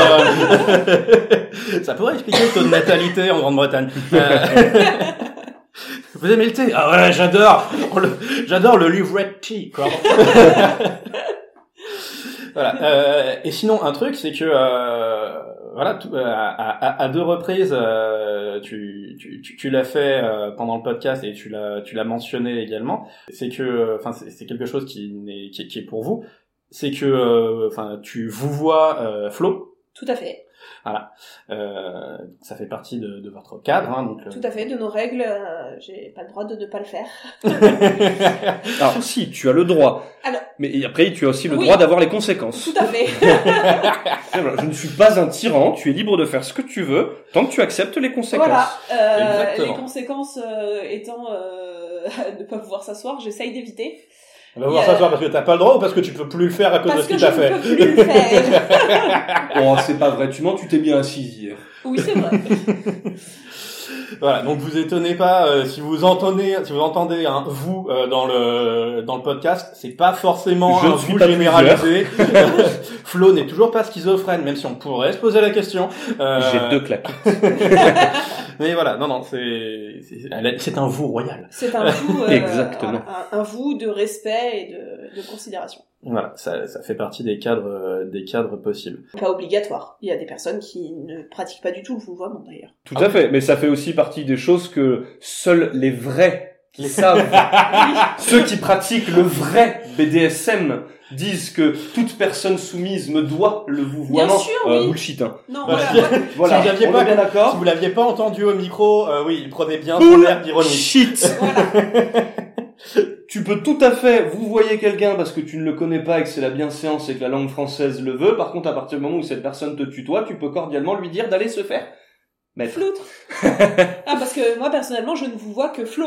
Ça pourrait expliquer le taux de natalité en Grande-Bretagne. Vous aimez le thé? Ah ouais, j'adore. J'adore le livret tea. Quoi. voilà. Euh, et sinon, un truc, c'est que euh, voilà, euh, à, deux reprises, euh, tu, l'as fait euh, pendant le podcast et tu l'as mentionné également. C'est que, enfin, c'est quelque chose qui, n'est- qui, est pour vous. C'est que, enfin, tu vous vois Flo? Tout à fait, Euh, ça fait partie de, de votre cadre, hein, donc. tout à fait. De nos règles, euh, j'ai pas le droit de ne pas le faire. Alors si, tu as le droit. Alors- Mais après, tu as aussi le Oui. droit d'avoir les conséquences. Tout à fait. Voilà, je ne suis pas un tyran, tu es libre de faire ce que tu veux, tant que tu acceptes les conséquences. voilà. Euh, les conséquences euh, étant euh, ne pas pouvoir s'asseoir, j'essaye d'éviter. On va voir ça soir parce que t'as pas le droit ou parce que tu peux plus le faire à cause Parce de que ce je qu'il t'a ne fait. peux plus le faire. Oh, c'est pas vrai, tu mens, tu t'es bien assise hier. Oui, c'est vrai. Voilà, donc vous étonnez pas euh, si vous entendez si vous entendez un vous euh, dans le dans le podcast, c'est pas forcément Je un suis vous pas généralisé. Flo n'est toujours pas schizophrène, même si on pourrait se poser la question. Euh, J'ai deux claques. Mais voilà, non non, c'est c'est un vous royal. C'est un vous, euh, Exactement. un, un vous de respect et de, de considération. Voilà, ça ça fait partie des cadres euh, des cadres possibles. Pas obligatoire. Il y a des personnes qui ne pratiquent pas du tout le vouvoiement d'ailleurs. Tout à fait, mais ça fait aussi partie des choses que seuls les vrais qui savent, ceux qui pratiquent le vrai BDSM disent que toute personne soumise me doit le vouvoiement. Bien sûr, oui. bullshit, hein. Non, Voilà. voilà. moi- Voilà, Si vous l'aviez pas- bien Si d'accord vous l'aviez pas entendu au micro, euh, oui, il prenait bien son air d'ironie. Shit voilà. Tu peux tout à fait vous voyez quelqu'un parce que tu ne le connais pas et que c'est la bienséance et que la langue française le veut. Par contre, à partir du moment où cette personne te tutoie, tu peux cordialement lui dire d'aller se faire mettre. Floutre. ah, parce que moi, personnellement, je ne vous vois que Flo.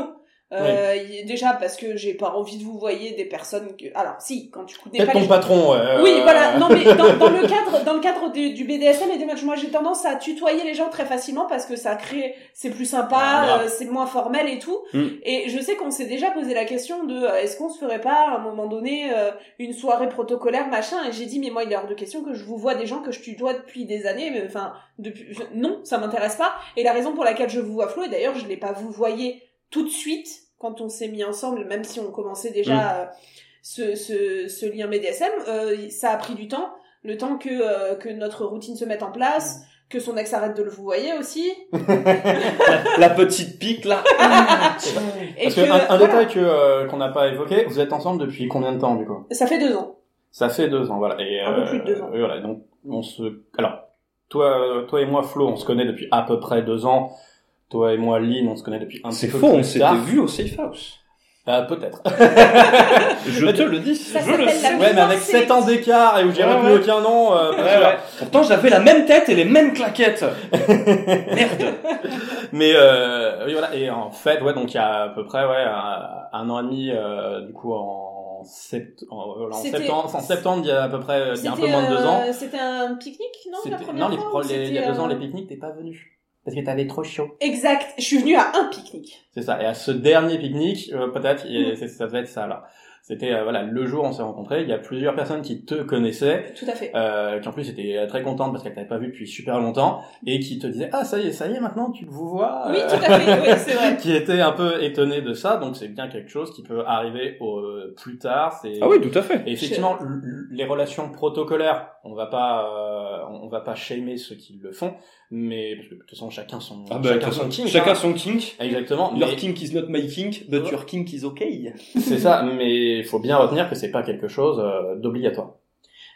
Euh, y- Déjà parce que j'ai pas envie de vous voyer des personnes que... Alors, si, quand tu Peut-être pas ton les... patron. euh, Oui, voilà. Non, mais dans, dans le cadre, dans le cadre du, du BDSM et des matchs, moi j'ai tendance à tutoyer les gens très facilement parce que ça crée, c'est plus sympa, Ah, euh, c'est moins formel et tout. Mm. Et je sais qu'on s'est déjà posé la question de euh, est-ce qu'on se ferait pas à un moment donné euh, une soirée protocolaire machin. Et j'ai dit mais moi il est hors de question que je vous vois des gens que je tutoie depuis des années. Mais enfin depuis non, ça m'intéresse pas. Et la raison pour laquelle je vous vois Flo et d'ailleurs je l'ai pas vous voyé tout de suite quand on s'est mis ensemble, même si on commençait déjà Mm. euh, ce, ce, ce lien BDSM, euh, ça a pris du temps, le temps que, euh, que notre routine se mette en place, que son ex arrête de le vous voyez aussi. La petite pique là. Et Parce que, que un, un voilà. détail que euh, qu'on n'a pas évoqué, vous êtes ensemble depuis combien de temps du coup? Ça fait deux ans. Ça fait deux ans, voilà. Et, Un peu plus de deux ans. voilà, donc on se. Alors, toi, toi et moi, Flo, on se connaît depuis à peu près deux ans. Toi et moi, Lynn, on se connaît depuis un C'est petit peu faux, on s'était vu au Safe House. Euh, Peut-être. Je te le dis, Ça je le sais. ouais, mais avec Divorcé. sept ans d'écart et où j'ai Ouais, retenu ouais. aucun nom. Euh, Ouais. Pourtant, j'avais la même tête et les mêmes claquettes. Merde. Mais euh, oui, voilà. Et en fait, ouais, donc il y a à peu près ouais un, un an et demi, euh, du coup en, sept, en, septembre, en septembre, il y a à peu près, il y a un peu moins de deux ans. euh, C'était un pique-nique, non, la première non, fois les- il y a deux ans, les pique-niques, t'es pas venu. Parce que t'avais trop chaud. Exact. Je suis venue à un pique-nique. C'est ça. Et à ce dernier pique-nique, euh, peut-être, Mm. c'est- ça devait être ça là. C'était euh, voilà le jour où on s'est rencontrés. Il y a plusieurs personnes qui te connaissaient, Tout à fait. euh, qui en plus étaient très contentes parce qu'elles t'avaient pas vu depuis super longtemps et qui te disaient ah ça y est, ça y est, maintenant tu vous vois. Oui, Euh, tout à fait. Oui, c'est vrai. qui étaient un peu étonnés de ça. Donc c'est bien quelque chose qui peut arriver au, euh, plus tard. Ah oui, tout à fait. Et effectivement, les relations protocolaires, on va pas, euh, on va pas shamer ceux qui le font, mais parce que de toute façon chacun son Ah bah, chacun son kink. Chacun hein. son kink. Exactement. Your mais kink is not my kink, but your kink is okay. C'est ça, mais il faut bien retenir que c'est pas quelque chose euh, d'obligatoire.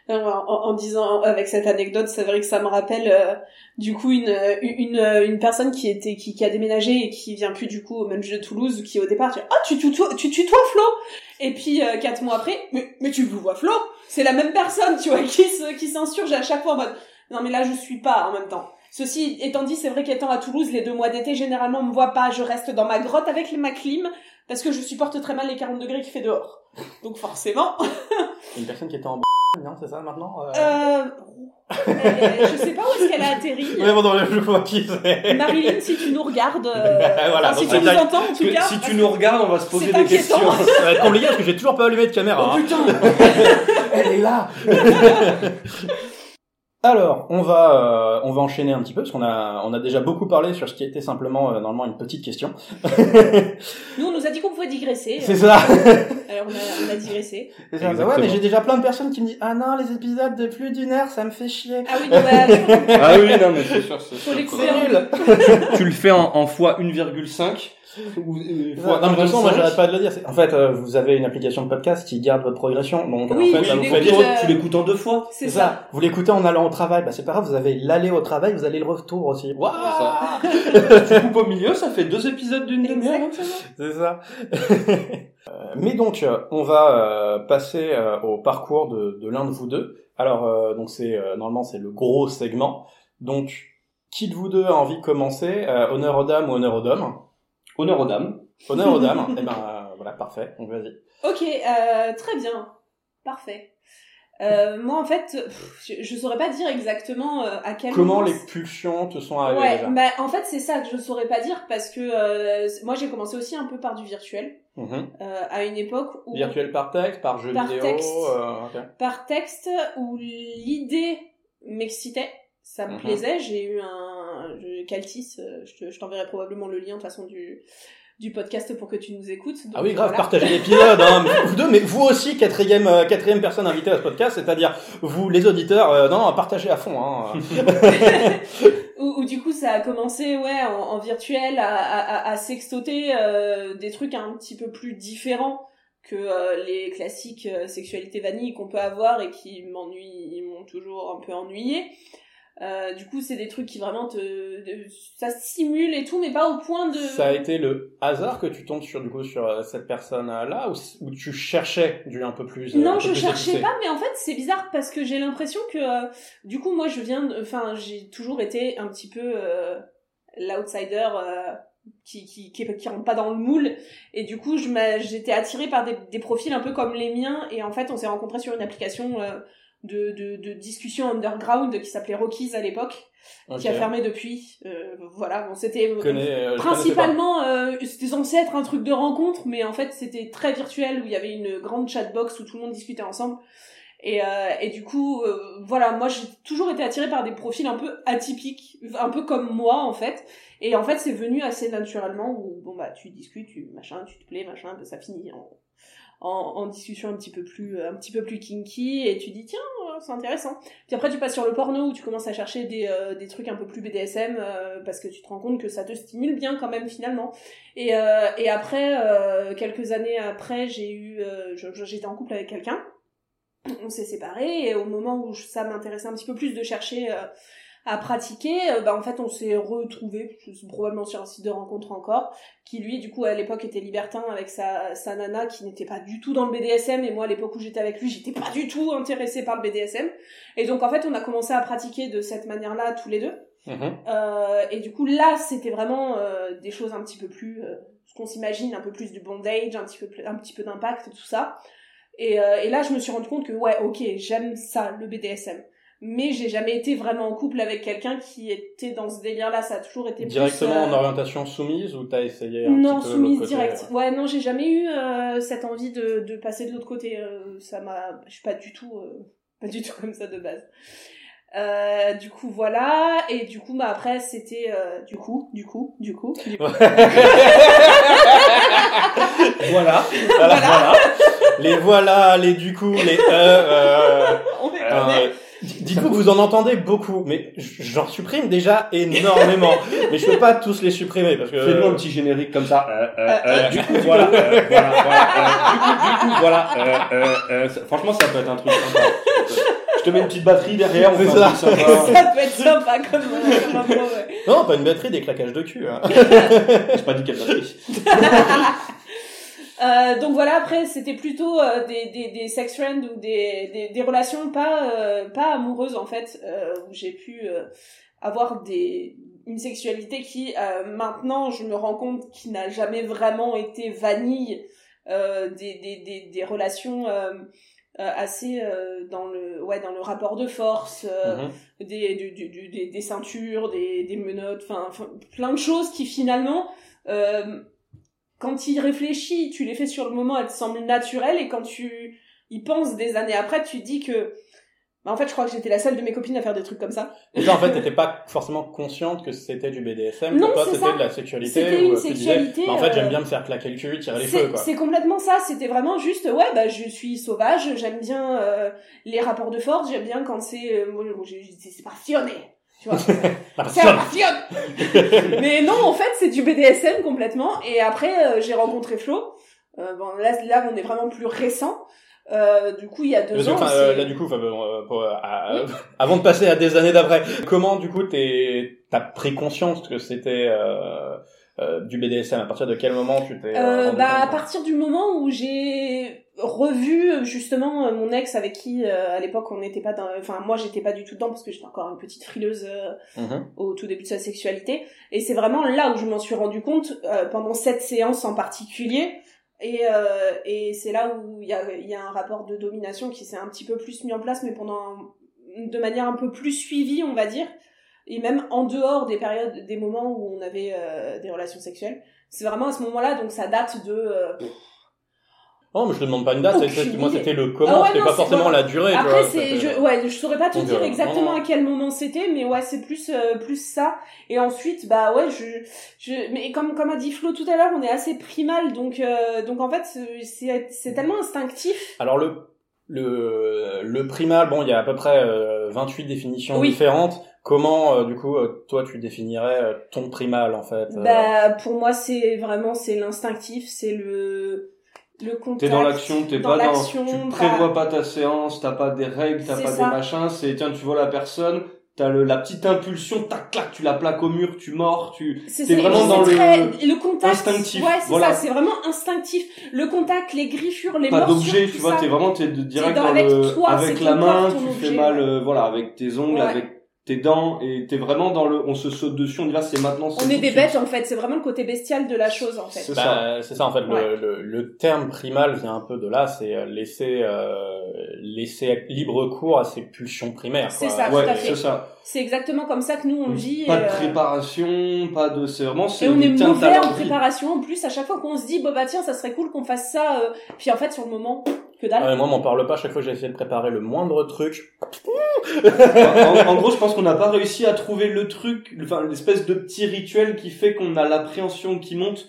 Alors, en, en disant avec cette anecdote, c'est vrai que ça me rappelle euh, du coup une, une une personne qui était qui, qui a déménagé et qui vient plus du coup au Munch de Toulouse, qui au départ dit ah tu tutoies tu tutoies Flo et puis euh, quatre mois après mais mais tu vois Flo c'est la même personne tu vois qui se qui s'insurge à chaque fois en mode non mais là je suis pas en même temps. Ceci étant dit, c'est vrai qu'étant à Toulouse, les deux mois d'été, généralement, on me voit pas. Je reste dans ma grotte avec ma clim parce que je supporte très mal les 40 degrés qu'il fait dehors. Donc forcément, Une personne qui était en b... non, c'est ça maintenant euh... Euh... je sais pas où est-ce qu'elle a atterri. Ouais, bon, non, je vois qui c'est. Marilyn, si tu nous regardes, euh, Voilà, enfin, si tu nous entends en tout cas, si tu nous regardes, on va se poser des questions. Ça va être compliqué parce que j'ai toujours pas allumé de caméra. Oh hein. putain là. Alors, on va euh, on va enchaîner un petit peu parce qu'on a on a déjà beaucoup parlé sur ce qui était simplement euh, normalement une petite question. nous on nous a dit qu'on pouvait digresser. C'est ça. Alors on a, on a digressé. C'est ça. Exactement. Ouais, mais j'ai déjà plein de personnes qui me disent ah non les épisodes de plus d'une heure ça me fait chier. Ah oui, non, bah, Ah oui, non, mais c'est sûr, c'est Faut sûr. les quoi. couper en nul. Tu le fais en, en fois 1,5 ou euh, fois Non, mais de toute façon, moi 1,25. j'arrête pas de le dire. En fait, euh, vous avez une application de podcast qui garde votre progression, donc Oui, en fait, vous l'écoutes, fait euh, Tu l'écoutes en deux fois. c'est ça. ça. Vous l'écoutez en allant au travail, bah c'est pas grave, vous avez l'aller au travail, vous avez le retour aussi. Waouh tu coupes au milieu, ça fait deux épisodes d'une demi-heure. C'est ça. Euh, Mais donc, euh, on va passer au parcours de, de l'un de vous deux. Alors, euh, donc c'est euh, normalement c'est le gros segment. Donc, qui de vous deux a envie de commencer Honneur aux dames ou honneur aux dames Honneur aux dames. Honneur aux dames. Eh ben euh, voilà, parfait. Donc vas-y. Ok, euh, très bien, parfait. Euh, moi en fait, je, je saurais pas dire exactement euh, à quel Comment moment les pulsions te sont arrivées Ouais, déjà bah en fait c'est ça que je saurais pas dire parce que euh, moi j'ai commencé aussi un peu par du virtuel Mhm. euh, à une époque où Virtuel par texte, par jeu Par vidéo. texte. euh, par texte où l'idée m'excitait, ça me Mhm. plaisait. J'ai eu un Caltis, euh, je te- je t'enverrai probablement le lien de toute façon du du podcast pour que tu nous écoutes. Donc, Ah oui, grave, voilà. partagez l'épisode, hein, vous deux, mais vous aussi, quatrième, euh, quatrième personne invitée à ce podcast, c'est-à-dire vous, les auditeurs, euh, non, non, partagez à fond. Hein. où du coup ça a commencé ouais en, en virtuel à, à, à sextoter euh, des trucs un petit peu plus différents que les classiques sexualité vanille qu'on peut avoir et qui m'ennuient ils m'ont toujours un peu ennuyé euh, du coup c'est des trucs qui vraiment te ça stimule et tout mais pas au point de Ça a été le hasard que tu tombes sur, du coup, sur euh, cette personne-là, ou, ou tu cherchais du un peu plus. euh, Non, peu je plus cherchais épicé pas, mais en fait, c'est bizarre parce que j'ai l'impression que, euh, du coup, moi, je viens, enfin, j'ai toujours été un petit peu euh, l'outsider euh, qui, qui, qui, qui rentre pas dans le moule, et du coup, j'étais attirée par des, des profils un peu comme les miens, et en fait, on s'est rencontrés sur une application euh, de, de, de discussion underground qui s'appelait Rockies à l'époque, qui a fermé depuis. Euh, voilà, bon, c'était euh, Principalement, euh, c'était censé être un truc de rencontre, mais en fait c'était très virtuel où il y avait une grande chatbox où tout le monde discutait ensemble. Et, euh, et du coup, euh, voilà, moi j'ai toujours été attirée par des profils un peu atypiques, un peu comme moi en fait. Et en fait c'est venu assez naturellement où bon bah tu discutes, tu machin, tu te plais, machin, ça finit en, en, en discussion un petit peu plus un petit peu plus kinky et tu dis tiens euh, c'est intéressant. Puis après tu passes sur le porno où tu commences à chercher des, euh, des trucs un peu plus BDSM euh, parce que tu te rends compte que ça te stimule bien quand même finalement. Et, euh, et après euh, quelques années après j'ai eu euh, j'étais en couple avec quelqu'un. On s'est séparés et au moment où ça m'intéressait un petit peu plus de chercher euh, à pratiquer, euh, bah en fait on s'est retrouvés probablement sur un site de rencontre encore qui lui du coup à l'époque était libertin avec sa, sa nana qui n'était pas du tout dans le BDSM et moi à l'époque où j'étais avec lui j'étais pas du tout intéressée par le BDSM et donc en fait on a commencé à pratiquer de cette manière-là tous les deux. Mhm. euh, et du coup là c'était vraiment euh, des choses un petit peu plus euh, ce qu'on s'imagine un peu plus du bondage un petit peu un petit peu d'impact tout ça. Et, euh, et là je me suis rendu compte que ouais ok j'aime ça le BDSM mais j'ai jamais été vraiment en couple avec quelqu'un qui était dans ce délire là ça a toujours été plus, Directement euh, en orientation soumise ou t'as essayé un non, petit peu soumise côté, direct. euh, Ouais, non, j'ai jamais eu euh, cette envie de, de passer de l'autre côté. euh, ça m'a, je suis pas du tout, euh, pas du tout comme ça de base. Euh, du coup, voilà. Et du coup, bah après, c'était euh, du coup, du coup, du coup. du coup. Voilà. Voilà. voilà. Les voilà, les du coup, les euh, euh, On est- Dites-vous que vous en entendez beaucoup, mais j'en supprime déjà énormément. mais je peux pas tous les supprimer parce que. Fais-nous un petit générique comme ça. Euh, euh, euh, du coup, voilà. euh, voilà, voilà. euh, du coup, du coup, voilà. euh, euh, euh, franchement, ça peut être un truc sympa. Je te mets une petite batterie derrière. On fait ça. ça peut être sympa comme, comme ouais. Non, pas une batterie, des claquages de cul. Hein. J'ai pas dit quelle batterie. Euh, donc voilà, après c'était plutôt euh, des, des, des sex friends ou des, des, des relations pas, euh, pas amoureuses en fait, euh, où j'ai pu euh, avoir des, une sexualité qui euh, maintenant je me rends compte qui n'a jamais vraiment été vanille, euh, des, des, des, des relations assez euh, dans le ouais dans le rapport de force euh, Mhm. des, du, du, des, des ceintures, des, des menottes, enfin, plein de choses qui finalement, euh, quand tu y réfléchis, tu les fais sur le moment, elles te semblent naturelles, et quand tu y penses des années après, tu te dis que, bah, en fait, je crois que j'étais la seule de mes copines à faire des trucs comme ça. Et toi, en fait, t'étais pas forcément consciente que c'était du BDSM, Non, que c'était de la sexualité. C'était une euh, disais, sexualité, bah, en fait, euh, j'aime bien me faire claquer le cul, tirer les feux, C'est quoi. c'est complètement ça, c'était vraiment juste, ouais, bah, je suis sauvage, j'aime bien euh, les rapports de force, j'aime bien quand c'est, euh, moi, j'ai- c'est passionné, tu vois. C'est un Mais non, en fait, c'est du BDSM complètement. Et après, euh, j'ai rencontré Flo. Euh, bon, là, là, on est vraiment plus récent. Euh, du coup, il y a deux Parce que, ans. enfin, euh, là, du coup, enfin, euh, pour, à- avant de passer à des années d'après, comment, du coup, t'es, t'as pris conscience que c'était du BDSM À partir de quel moment tu t'es bah, à partir du moment où j'ai revu justement euh, mon ex avec qui euh, à l'époque on n'était pas dans enfin moi j'étais pas du tout dedans parce que j'étais encore une petite frileuse euh, Mhm. au tout début de sa sexualité. Et c'est vraiment là où je m'en suis rendu compte euh, pendant cette séance en particulier. Et, et c'est là où il y a, il y a un rapport de domination qui s'est un petit peu plus mis en place mais pendant un- de manière un peu plus suivie on va dire. Et même en dehors des périodes des moments où on avait des relations sexuelles. C'est vraiment à ce moment-là donc ça date de Oh, mais je te demande pas une date, Aucune moi, idée. c'était le comment, Ah ouais, c'était non, pas forcément voilà. la durée, Après, vois, c'est, je, ouais, je saurais pas te Donc, dire euh, exactement non. à quel moment c'était, mais ouais, c'est plus, euh, plus ça. Et ensuite, bah ouais, je, je, mais comme, comme a dit Flo tout à l'heure, on est assez primal, donc, euh, donc en fait, c'est- c'est, tellement instinctif. Alors le le le primal, bon, il y a à peu près euh, 28 définitions Oui. différentes. Comment, euh, du coup, euh, toi, tu définirais euh, ton primal en fait euh, Bah, pour moi, c'est vraiment, c'est l'instinctif, c'est le, le contact. T'es dans l'action, t'es pas dans, tu pas- prévois pas ta séance, t'as pas des règles, t'as pas ça. des machins, c'est tiens, tu vois la personne, t'as le, la petite impulsion, tac, clac, tu la plaques au mur, tu mords, tu, C'est vraiment dans le- très- le contact. instinctif, Ouais, c'est voilà. ça, c'est vraiment instinctif. Le contact, les griffures, les pas morsures, d'objet, tu vois, t'es vraiment, t'es direct dans- dans, avec le, toi, avec la main, tu fais mal, euh, voilà, avec tes ongles, Ouais. avec tes dents, et t'es vraiment dans le, on se saute dessus, on dit là, c'est maintenant, c'est On tout est de des suite. bêtes en fait, c'est vraiment le côté bestial de la chose en fait. C'est Bah, c'est ça en fait. le- Ouais. Le, le, terme primal vient un peu de là, c'est euh, laisser euh, laisser libre cours à ses pulsions primaires. C'est quoi. ça. Ouais, tout à fait. c'est ça. C'est exactement comme ça que nous on le vit. Pas et, de euh, préparation, pas de, c'est vraiment, c'est Et on est tiens, mauvais en l'envie. préparation en plus. À chaque fois qu'on se dit, bon bah tiens, ça serait cool qu'on fasse ça. euh, Puis en fait, sur le moment, que dalle. Ouais, moi, m'en parle pas. Chaque fois que j'ai essayé de préparer le moindre truc, en, en gros, je pense qu'on n'a pas réussi à trouver le truc, enfin l'espèce de petit rituel qui fait qu'on a l'appréhension qui monte,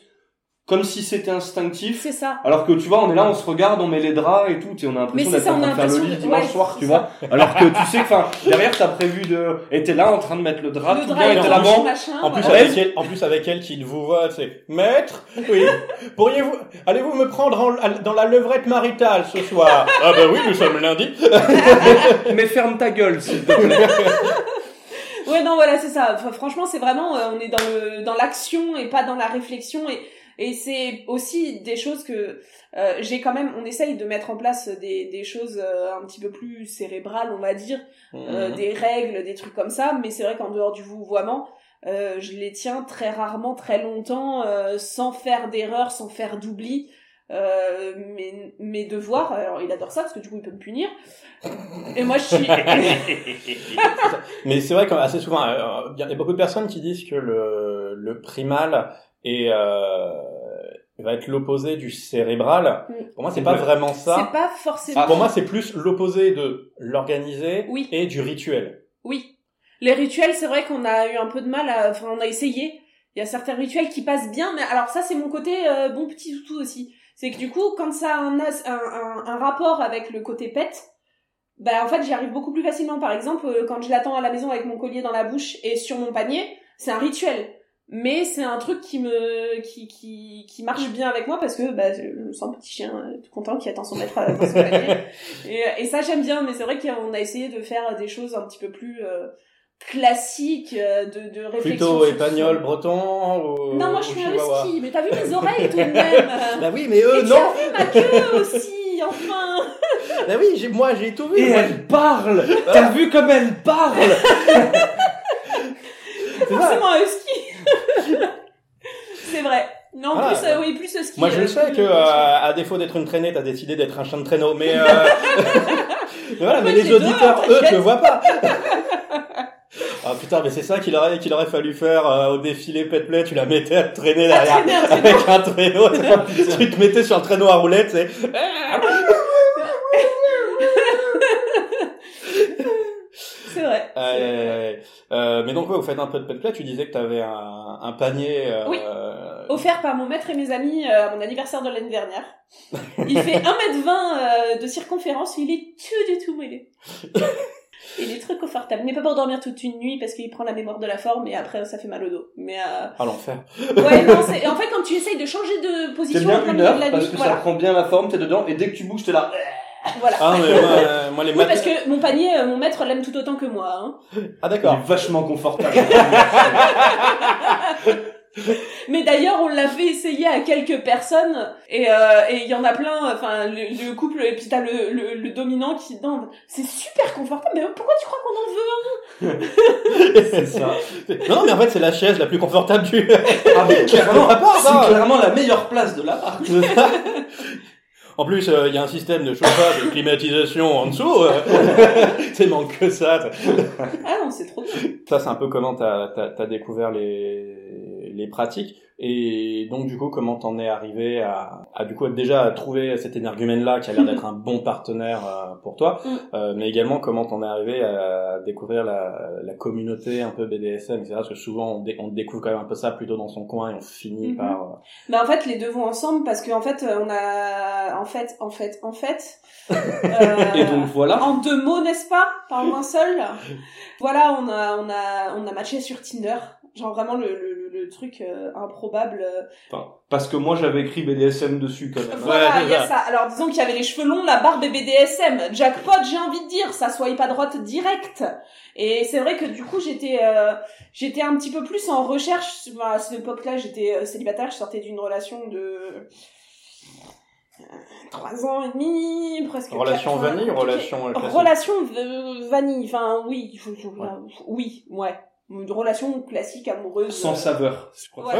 comme si c'était instinctif. C'est ça. Alors que tu vois, on est là, on se regarde, on met les draps et tout, et on a l'impression c'est d'être ça, en on a train de faire le lit de- dimanche ouais, soir, tu c'est vois. Alors que tu sais que, enfin, derrière t'as prévu de, et t'es là en train de mettre le drap, le tout drap bien, et t'es là, bon, en plus avec elle, en plus avec elle qui vous voit, c'est maître. Oui. Pourriez-vous, allez-vous me prendre en- dans la levrette maritale ce soir? Ah bah oui, nous sommes lundi. mais ferme ta gueule, s'il te plaît. Ouais, non, voilà, c'est ça. Enfin, franchement, c'est vraiment, euh, on est dans le dans l'action et pas dans la réflexion et et c'est aussi des choses que euh, j'ai quand même. On essaye de mettre en place des des choses euh, un petit peu plus cérébrales, on va dire, euh, Mhm. des règles, des trucs comme ça. Mais c'est vrai qu'en dehors du vouvoiement, euh, je les tiens très rarement, très longtemps, euh, sans faire d'erreur, sans faire d'oubli. Euh, mes, mes devoirs, alors il adore ça parce que du coup il peut me punir. Et moi je suis. Mais c'est vrai qu'assez souvent, il y a beaucoup de personnes qui disent que le, le primal est, euh, va être l'opposé du cérébral. Mm. Pour moi, c'est pas vraiment C'est ça. pas forcément. Pour moi, c'est plus l'opposé de l'organisé Oui. et du rituel. Oui. Les rituels, c'est vrai qu'on a eu un peu de mal à, enfin, on a essayé. Il y a certains rituels qui passent bien, mais alors ça, c'est mon côté euh, bon petit toutou aussi. C'est que du coup, quand ça a un, as- un, un, un rapport avec le côté pet, bah en fait j'y arrive beaucoup plus facilement. Par exemple, euh, quand je l'attends à la maison avec mon collier dans la bouche et sur mon panier, c'est un rituel. Mais c'est un truc qui me qui, qui, qui marche bien avec moi parce que bah, je me sens un petit chien euh, tout content qui attend son maître euh, dans son panier. Et, et ça j'aime bien, mais c'est vrai qu'on a essayé de faire des choses un petit peu plus euh, classiques, euh, de, de réflexion. Plutôt sur- espagnol, breton ou Non, moi je suis un husky, mais t'as vu mes oreilles tout de même. Bah oui, mais eux, Et non. vu ma queue aussi, enfin. Bah oui, j'ai- moi j'ai tout vu Et moi, elle parle. T'as vu comme elle parle. Forcément un. Non, Voilà. plus, euh, oui, plus. Moi je euh, le sais que, euh, à défaut d'être une traînée, t'as décidé d'être un chien de traîneau, mais... Euh... mais voilà, mais les auditeurs, eux, te voient pas Ah putain, mais c'est ça qu'il aurait, qu'il aurait fallu faire euh, au défilé pet play, tu la mettais à traîner derrière traîner traîneau. avec un traîneau, tu te mettais sur le traîneau à roulettes, c'est... C'est vrai. Euh, mais donc ouais, vous faites un peu de pet tu disais que t'avais un, un panier... Euh, Oui. Offert par mon maître et mes amis euh, à mon anniversaire de l'année dernière. Il fait 1m20 euh, de circonférence, il est tout du tout mêlé. Il est très confortable, mais pas pour dormir toute une nuit parce qu'il prend la mémoire de la forme et après ça fait mal au dos. Mais euh... Ah l'enfer. ouais, non, c'est en fait quand tu essayes de changer de position bien en plein une heure de la parce nuit, que voilà. ça prend bien la forme, t'es dedans, et dès que tu bouges, t'es là. Voilà. Ah mais moi, euh, moi les Oui, parce que mon panier, euh, mon maître l'aime tout autant que moi. Hein. Ah Il d'accord. est vachement confortable. Mais d'ailleurs, on l'a fait essayer à quelques personnes et euh, et il y en a plein. Enfin, le, le couple et puis t'as le, le le dominant qui non, c'est super confortable. Mais pourquoi tu crois qu'on en veut un c'est ça. Non, non, mais en fait, c'est la chaise la plus confortable du... Ah mais clairement, À part ça. c'est clairement la meilleure place de l'appart. En plus, euh, il y a un système de chauffage, de climatisation en dessous. euh. c'est manque que ça. Ah non, c'est trop bien. Ça, c'est un peu comment t'as as, découvert les, les pratiques. Et donc, du coup, comment t'en es arrivé à, à, du coup, déjà à trouver cet énergumène-là qui a l'air d'être un bon partenaire euh, pour toi, Mm. euh, mais également comment t'en es arrivé à découvrir la, la communauté un peu BDSM, etc. Parce que souvent, on, dé- on découvre quand même un peu ça plutôt dans son coin et on finit Mhm. par... euh, Bah en fait, les deux vont ensemble parce qu'en fait, on a en fait, en fait, en fait. Et donc voilà. En deux mots, n'est-ce pas? Pas en un seul. Voilà, on a, on a, on a matché sur Tinder. Genre vraiment le, le, le truc euh, improbable. euh. Enfin, parce que moi j'avais écrit BDSM dessus quand même. Voilà, il y a ça. Alors disons qu'il y avait les cheveux longs, la barbe et BDSM. Jackpot, j'ai envie de dire, ça soit pas droite direct. Et c'est vrai que du coup j'étais, euh, j'étais un petit peu plus en recherche. Enfin, à cette époque-là, j'étais euh, célibataire, je sortais d'une relation de euh, trois ans et demi, presque. Relation quatre, vanille relation euh, classique? Relation vanille, enfin oui, je- je- oui, ouais. Une relation classique amoureuse. Sans euh, saveur. je crois. Ouais,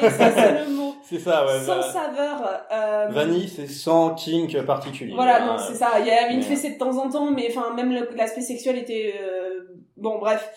c'est- c'est ça, le mot. C'est ça, ouais. Sans saveur. euh, Vanille, c'est sans kink particulier. Voilà, hein. non, c'est ça. Il y avait une mais- fessée de temps en temps, mais enfin, même l'aspect sexuel était... euh, Bon, bref.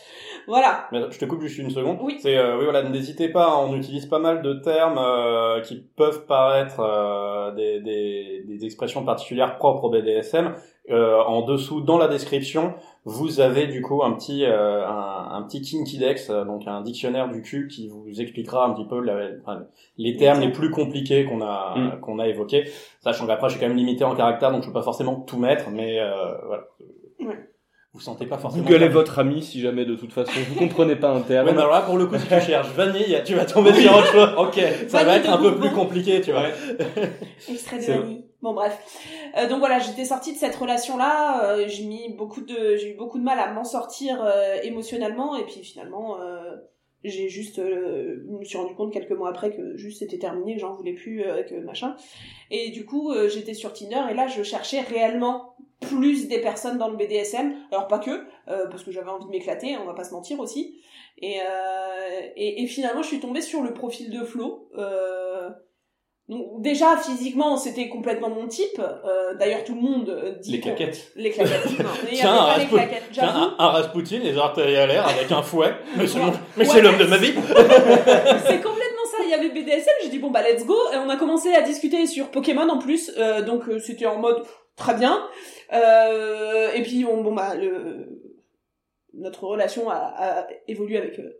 Voilà. Mais je te coupe juste une seconde. Oui. C'est euh, oui voilà, n'hésitez pas, on utilise pas mal de termes euh, qui peuvent paraître euh, des, des, des expressions particulières propres au BDSM. Euh, en dessous, dans la description, vous avez du coup un petit euh, un, un petit Kinkidex, euh, donc un dictionnaire du cul qui vous expliquera un petit peu la- enfin, les termes les plus compliqués qu'on a Mm. qu'on a évoqués. Sachant qu'après, je suis quand même limité en caractère, donc je peux pas forcément tout mettre, mais euh, voilà. Ouais. Vous sentez pas forcément. Google est votre ami si jamais de toute façon vous comprenez pas un terme. Ouais, mais alors là, pour le coup, si tu cherches vanille, tu vas tomber sur autre chose. Ok. Ça va être un peu plus compliqué, tu vois. Extrait de vanille. Bon, bref. Euh, donc voilà, j'étais sortie de cette relation-là. euh, j'ai mis beaucoup de... J'ai eu beaucoup de mal à m'en sortir euh, émotionnellement. Et puis finalement... euh, j'ai juste euh, je me suis rendu compte quelques mois après que juste c'était terminé que j'en voulais plus euh, que machin et du coup euh, j'étais sur Tinder et là je cherchais réellement plus des personnes dans le BDSM alors pas que euh, parce que j'avais envie de m'éclater on va pas se mentir aussi et, euh, et, et finalement je suis tombée sur le profil de Flo euh, donc déjà physiquement c'était complètement mon type euh, d'ailleurs tout le monde euh, dit Les claquettes. les claquettes non il y Tiens, avait pas un les claquettes Tiens, un, un Rasputin, les orteils à l'air, avec un fouet. Mais c'est Ouais. l'homme de ma vie. c'est complètement ça. Il y avait BDSM, j'ai dit bon bah let's go. Et on a commencé à discuter sur Pokémon en plus, euh, donc c'était en mode très bien. Euh, et puis on, bon bah notre relation a, a évolué avec euh,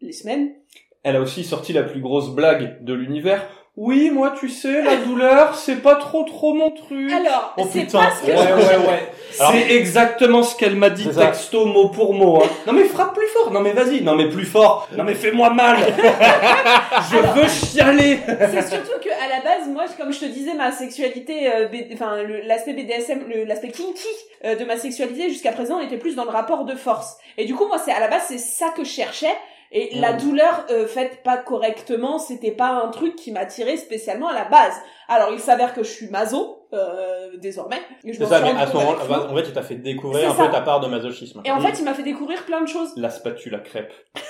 les semaines. Elle a aussi sorti la plus grosse blague de l'univers Oui, moi, tu sais, la douleur, c'est pas trop trop mon truc. Alors, Oh, c'est pas ce que Ouais, je- ouais, ouais. Alors- C'est exactement ce qu'elle m'a dit texto mot pour mot. Hein. Non mais frappe plus fort. Non mais vas-y. Non mais plus fort. Non mais fais-moi mal. je veux chialer. C'est surtout que à la base, moi, comme je te disais, ma sexualité, euh, B- enfin le- l'aspect BDSM, le- l'aspect kinky euh, de ma sexualité jusqu'à présent était plus dans le rapport de force. Et du coup, moi, c'est à la base, c'est ça que je cherchais. Et la Mm. douleur euh, faite pas correctement, c'était pas un truc qui m'attirait spécialement à la base. Alors, il s'avère que je suis maso euh, désormais. Et je C'est ça, mais à ce avec Flo. en fait, tu t'as fait découvrir un ça. peu ta part de masochisme. Et en fait, il m'a fait découvrir plein de choses. La spatule à crêpes.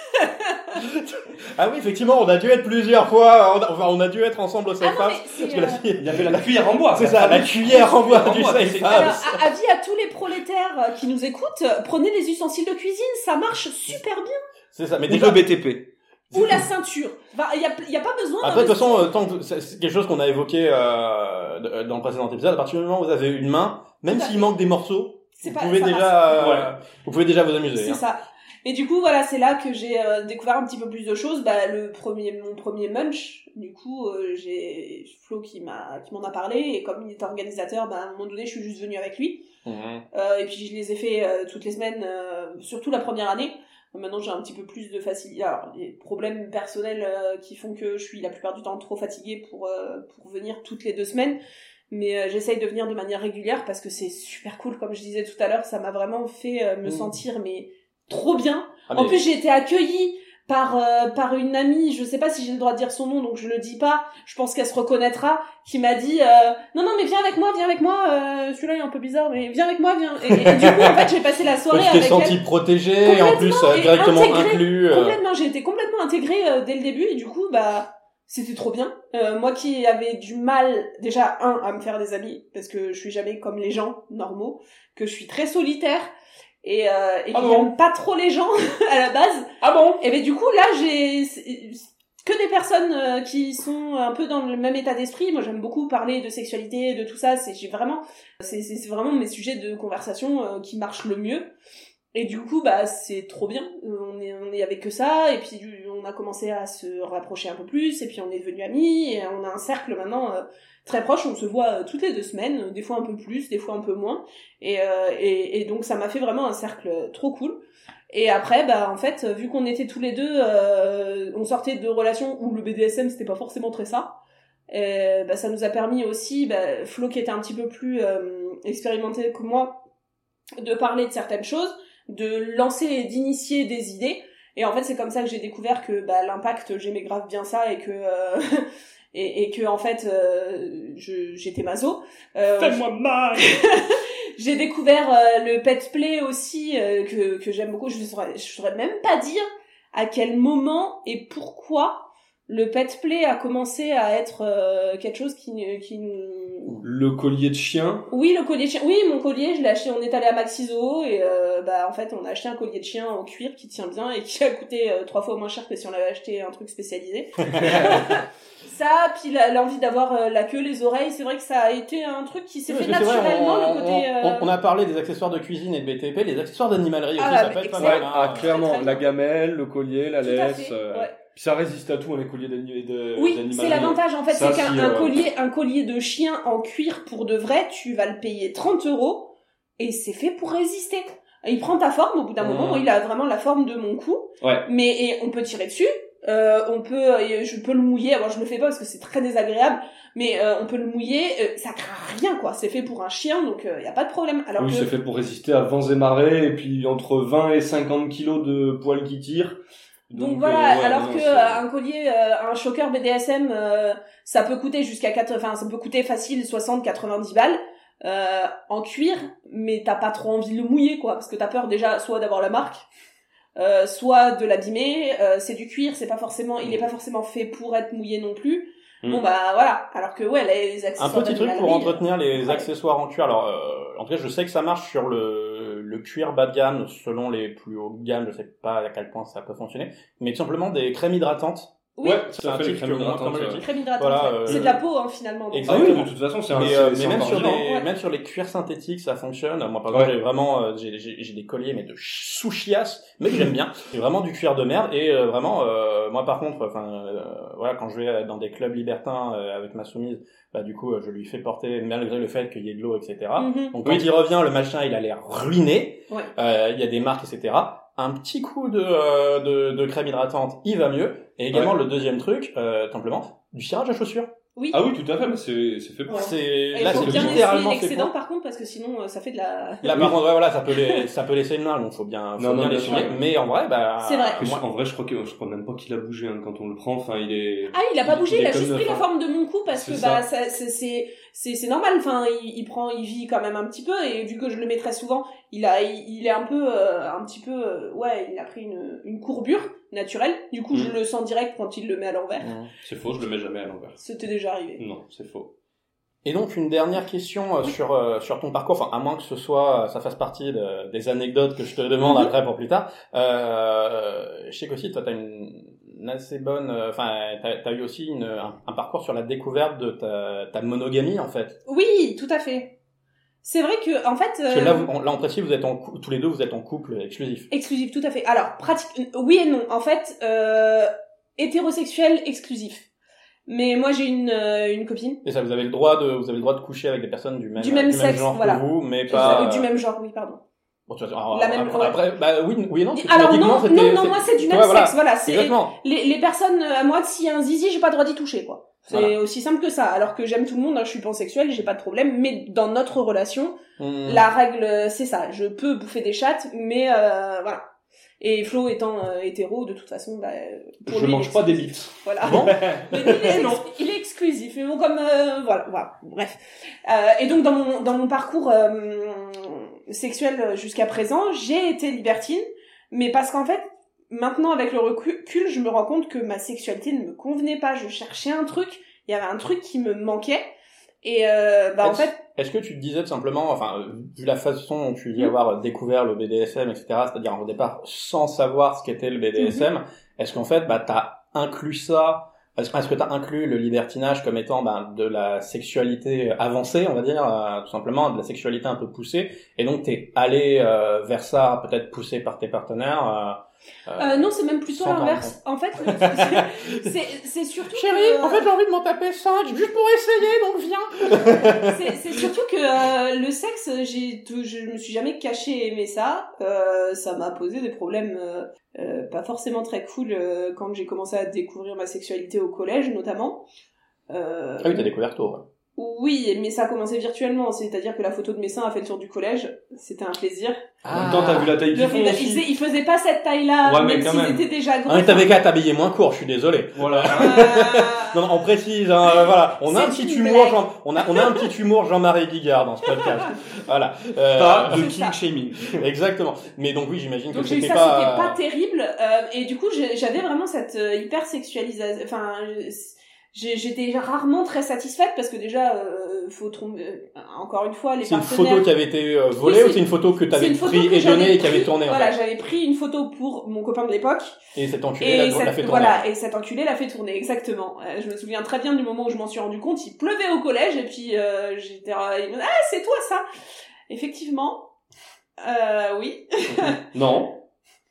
Ah oui, effectivement, on a dû être plusieurs fois, on a, enfin, on a dû être ensemble au Ah non, safe mais house. Parce que la euh, Il y avait la cuillère en bois. C'est ça, la cuillère en bois du safe Alors, à- avis à tous les prolétaires euh, qui nous écoutent, euh, prenez les ustensiles de cuisine, ça marche super bien. C'est ça, mais Ou déjà, le BTP. Ou la ceinture. Il y a, y a pas besoin Après, de toute façon, euh, tant que c'est quelque chose qu'on a évoqué euh, de- dans le précédent épisode, à partir du moment où vous avez une main, même s'il manque des morceaux, vous pas- pouvez déjà, euh, Ouais. vous pouvez déjà vous amuser. C'est hein. ça. Et du coup, voilà, c'est là que j'ai euh, découvert un petit peu plus de choses. Bah, le premier, mon premier munch, du coup, euh, j'ai Flo qui m'a, qui m'en a parlé, et comme il était organisateur, bah, à un moment donné, je suis juste venue avec lui. Mhm. Euh, et puis je les ai fait euh, toutes les semaines, euh, surtout la première année. Maintenant, j'ai un petit peu plus de facilité. Alors, les problèmes personnels euh, qui font que je suis la plupart du temps trop fatiguée pour euh, pour venir toutes les deux semaines. Mais euh, j'essaye de venir de manière régulière parce que c'est super cool, comme je disais tout à l'heure, ça m'a vraiment fait euh, me Mm. sentir mais trop bien. Ah, En plus, j'ai été accueillie par euh, par une amie, je sais pas si j'ai le droit de dire son nom, donc je le dis pas. Je pense qu'elle se reconnaîtra, qui m'a dit euh, non non mais viens avec moi, viens avec moi. euh, Celui-là il est un peu bizarre, mais viens avec moi, viens. Et, et du coup, en fait, j'ai passé la soirée Toi, tu t'es avec senti elle. protégé et en plus euh, directement intégré. inclus. euh, Complètement, j'ai été complètement intégrée euh, dès le début et du coup, bah, c'était trop bien. Euh, moi qui avais du mal, déjà, un, à me faire des amis, parce que je suis jamais comme les gens normaux, que je suis très solitaire et, euh, et Ah que bon j'aime pas trop les gens à la base. Ah bon Et ben du coup, là, j'ai que des personnes euh, qui sont un peu dans le même état d'esprit. Moi, j'aime beaucoup parler de sexualité, de tout ça. C'est j'ai vraiment, c'est vraiment mes sujets de conversation euh, qui marchent le mieux. Et du coup, bah, c'est trop bien. Euh, On est, on est avec que ça, et puis on a commencé à se rapprocher un peu plus, et puis on est devenus amis, et on a un cercle maintenant euh, très proche. On se voit euh, toutes les deux semaines, euh, des fois un peu plus, des fois un peu moins. Et, et, donc ça m'a fait vraiment un cercle trop cool. Et après, bah en fait, vu qu'on était tous les deux, on sortait de relations où le BDSM c'était pas forcément très ça. bah, ça nous a permis aussi, bah, Flo qui était un petit peu plus expérimenté que moi, de parler de certaines choses, de lancer et d'initier des idées. Et en fait, c'est comme ça que j'ai découvert que bah, l'impact, j'aimais grave bien ça et que euh, et, et que en fait, euh, j'étais maso. Euh, Fais-moi mal. j'ai découvert euh, le pet play aussi euh, que, que j'aime beaucoup. Je saurais, je saurais même pas dire à quel moment et pourquoi le pet play a commencé à être euh, quelque chose qui, qui nous... Le collier de chien. Oui, le collier de chien. Oui, mon collier, je l'ai acheté. On est allé à Maxiso et euh, bah en fait, on a acheté un collier de chien en cuir qui tient bien et qui a coûté euh, trois fois moins cher que si on avait acheté un truc spécialisé. ça, puis l'envie d'avoir euh, la queue, les oreilles, c'est vrai que ça a été un truc qui s'est Oui, fait c'est vrai, naturellement on, le côté. on- euh, on a parlé des accessoires de cuisine et de BTP, les accessoires d'animalerie Ah, aussi, ça mais peut être pas mal. hein. Ah, clairement, Très, très la gamelle, le collier, la Tout à laisse. fait, euh, ouais. Ça résiste à tout, hein, les colliers d'ani- de- Oui, c'est l'avantage en fait, c'est qu'un si, euh, collier, un collier de chien en cuir pour de vrai, tu vas le payer 30 euros et c'est fait pour résister. Il prend ta forme au bout d'un Mmh. moment, il a vraiment la forme de mon cou, Ouais. mais et on peut tirer dessus. Euh, on peut, et je peux le mouiller. Alors je le fais pas parce que c'est très désagréable, mais euh, on peut le mouiller. euh, ça craint rien quoi. C'est fait pour un chien, donc il y a pas de problème. Alors oui, que c'est fait pour résister à vents et marées, et puis entre 20 et 50 kilos de poils qui tirent. Donc, euh, voilà, ouais, alors que euh, un collier, euh, un choker BDSM, euh, ça peut coûter jusqu'à 4, enfin ça peut coûter facile 60-90 balles euh, en cuir, mais t'as pas trop envie de le mouiller quoi, parce que t'as peur déjà soit d'avoir la marque, euh, soit de l'abîmer. euh, c'est du cuir, c'est pas forcément, il est pas forcément fait pour être mouillé non plus. Mm. Bon bah voilà, alors que ouais les, les Un accessoires petit truc pour entretenir les Ouais. accessoires en cuir. Alors, euh, en tout cas, je sais que ça marche sur le, le cuir bas de gamme, selon les plus hauts de gamme. Je sais pas à quel point ça peut fonctionner, mais tout simplement des crèmes hydratantes Oui, Ouais, C'est un fait, crèmes que moi, je crème hydratante. Voilà, euh, c'est de la peau hein, finalement. donc. Exactement. Ah oui, de toute façon, c'est un, Mais, c'est- euh, mais même, sur les, Ouais. même sur les cuirs synthétiques, ça fonctionne. Moi, par exemple, Ouais. j'ai vraiment, euh, j'ai, des colliers, mais de sous chiasse, mais que j'aime bien. C'est vraiment du cuir de merde. Et euh, vraiment, euh, moi, par contre, enfin, euh, voilà, quand je vais dans des clubs libertins euh, avec ma soumise, bah, du coup, je lui fais porter, malgré le fait qu'il y ait de l'eau, etc. Mhm. Donc, quand il revient, le machin, il a l'air ruiné. Ouais. Euh, il y a des marques, etc. Un petit coup de, euh, de, de crème hydratante, il va mieux. Et également, le deuxième truc, euh, simplement, du cirage à chaussures. Oui. Ah oui, tout à fait, mais c'est c'est fait pour. Ouais. C'est, Et là, c'est littéralement fait l'excédent pour. par contre parce que sinon euh, ça fait de la. Là, par contre, ouais, voilà, ça peut, les, ça peut laisser une main, donc faut bien, faut Non, non, bien bien l'essuyer. sûr. Mais en vrai, bah. C'est vrai. moi- En vrai, je crois que je crois même pas qu'il a bougé hein, quand on le prend. Enfin, il est. Ah, il a pas bougé, Il il, a juste pris la hein. forme de mon cou parce que C'est bah ça. ça, c'est c'est c'est normal. Enfin, il, il prend, il vit quand même un petit peu et vu que je le mets très souvent, il a il, il est un peu euh, un petit peu euh, ouais, il a pris une une courbure naturelle. Du coup, je Mhm. le sens direct quand il le met à l'envers. Mm. C'est faux, je le mets jamais à l'envers. C'était déjà arrivé. Non, c'est faux. Et donc, une dernière question euh, sur, euh, sur ton parcours, enfin, à moins que ce soit, ça fasse partie de- des anecdotes que je te demande Mhm. après pour plus tard. Euh, je sais qu'aussi, toi, t'as une, une assez bonne, euh, enfin, t'as, t'as eu aussi une, un, un parcours sur la découverte de ta, ta monogamie, en fait. Oui, tout à fait. C'est vrai que en fait euh, là, vous, on- là, on précise, vous êtes en, cou- tous les deux, vous êtes en couple exclusif. exclusif, tout à fait. Alors, pratique oui et non. En fait, euh, hétérosexuel exclusif. Mais moi j'ai une euh, une copine Et ça, vous avez le droit de, vous avez le droit de coucher avec des personnes du même, Du même sexe, genre voilà. que vous, mais pas. Euh, du même genre, oui, pardon. Bon, tu dire, alors, La même- après, ouais. après, bah oui, oui et non. Alors non, non, non, c'est- moi c'est du même vois, voilà. sexe, voilà. C'est Exactement. les, les personnes euh, à moi, s'il y a un zizi, j'ai pas le droit d'y toucher, quoi. C'est Voilà. aussi simple que ça. Alors que j'aime tout le monde, hein, je suis pansexuelle, j'ai pas de problème. Mais dans notre relation, Hmm. la règle, euh, c'est ça. Je peux bouffer des chattes, mais euh, voilà. Et Flo étant euh, hétéro, de toute façon, bah, pour Je lui, mange pas des bites. Voilà. Bon. Mais lui, il est, Non. il est exclusif. Mais bon, comme euh, voilà, voilà. Bref. Euh, et donc dans mon dans mon parcours euh, sexuel jusqu'à présent, j'ai été libertine, mais parce qu'en fait, maintenant avec le recul, je me rends compte que ma sexualité ne me convenait pas. Je cherchais un truc, il y avait un truc qui me manquait. Et euh, bah en fait, Est-ce que tu te disais tout simplement, enfin, euh, vu la façon dont tu dis Mhm. avoir découvert le BDSM, etc., c'est-à-dire au départ sans savoir ce qu'était le BDSM, Mhm. est-ce qu'en fait, bah, t'as inclus ça, est-ce que t'as inclus le libertinage comme étant bah, de la sexualité avancée, on va dire, euh, tout simplement, de la sexualité un peu poussée, et donc t'es allé euh, vers ça, peut-être poussé par tes partenaires euh, euh, non, c'est même plutôt l'inverse. En fait, c'est- surtout Chérie, que, en fait j'ai envie de m'en taper 5, juste pour essayer, donc viens c'est surtout que euh, le sexe, j'ai, tout- je me suis jamais caché aimer ça. Euh, ça m'a posé des problèmes pas forcément très cool euh, quand j'ai commencé à découvrir ma sexualité au collège, notamment. Euh, Ah oui, t'as découvert tôt. Oui, mais ça a commencé virtuellement, c'est-à-dire que la photo de mes seins a fait le tour du collège. C'était un plaisir. En même temps, t'as vu la taille Le- qu'ils font il, il aussi. faisait, il faisait pas cette taille-là, Ouais, mais même quand s'ils même. étaient déjà grands. Ah, t'avais qu'à t'habiller moins court, je suis désolé. Voilà. Euh, Non, non, on précise, hein, euh, voilà. On a un petit humour. Jean, on a, on a un petit humour Jean-Marie Guigard dans ce podcast. voilà. Euh, Pas de king shaming. exactement. Mais donc oui, j'imagine que Donc j'ai eu c'était ça, pas. c'était pas terrible. euh, et du coup, j'avais vraiment cette euh, hyper sexualisation. Enfin, j'étais rarement très satisfaite parce que déjà, euh, faut tromper. euh, encore une fois, les C'est une photo qui avait été euh, volée Oui, ou c'est- une photo que une photo pris et donnée et qui avait tourné en Voilà, fait. j'avais pris une photo pour mon copain de l'époque Et cet enculé et l'a, fait tourner. voilà, et cet enculé l'a fait tourner exactement. Euh, je me souviens très bien du moment où je m'en suis rendu compte. Il pleuvait au collège et puis euh, j'étais, euh, il me dit, ah c'est toi ça. Effectivement, euh, oui. Non.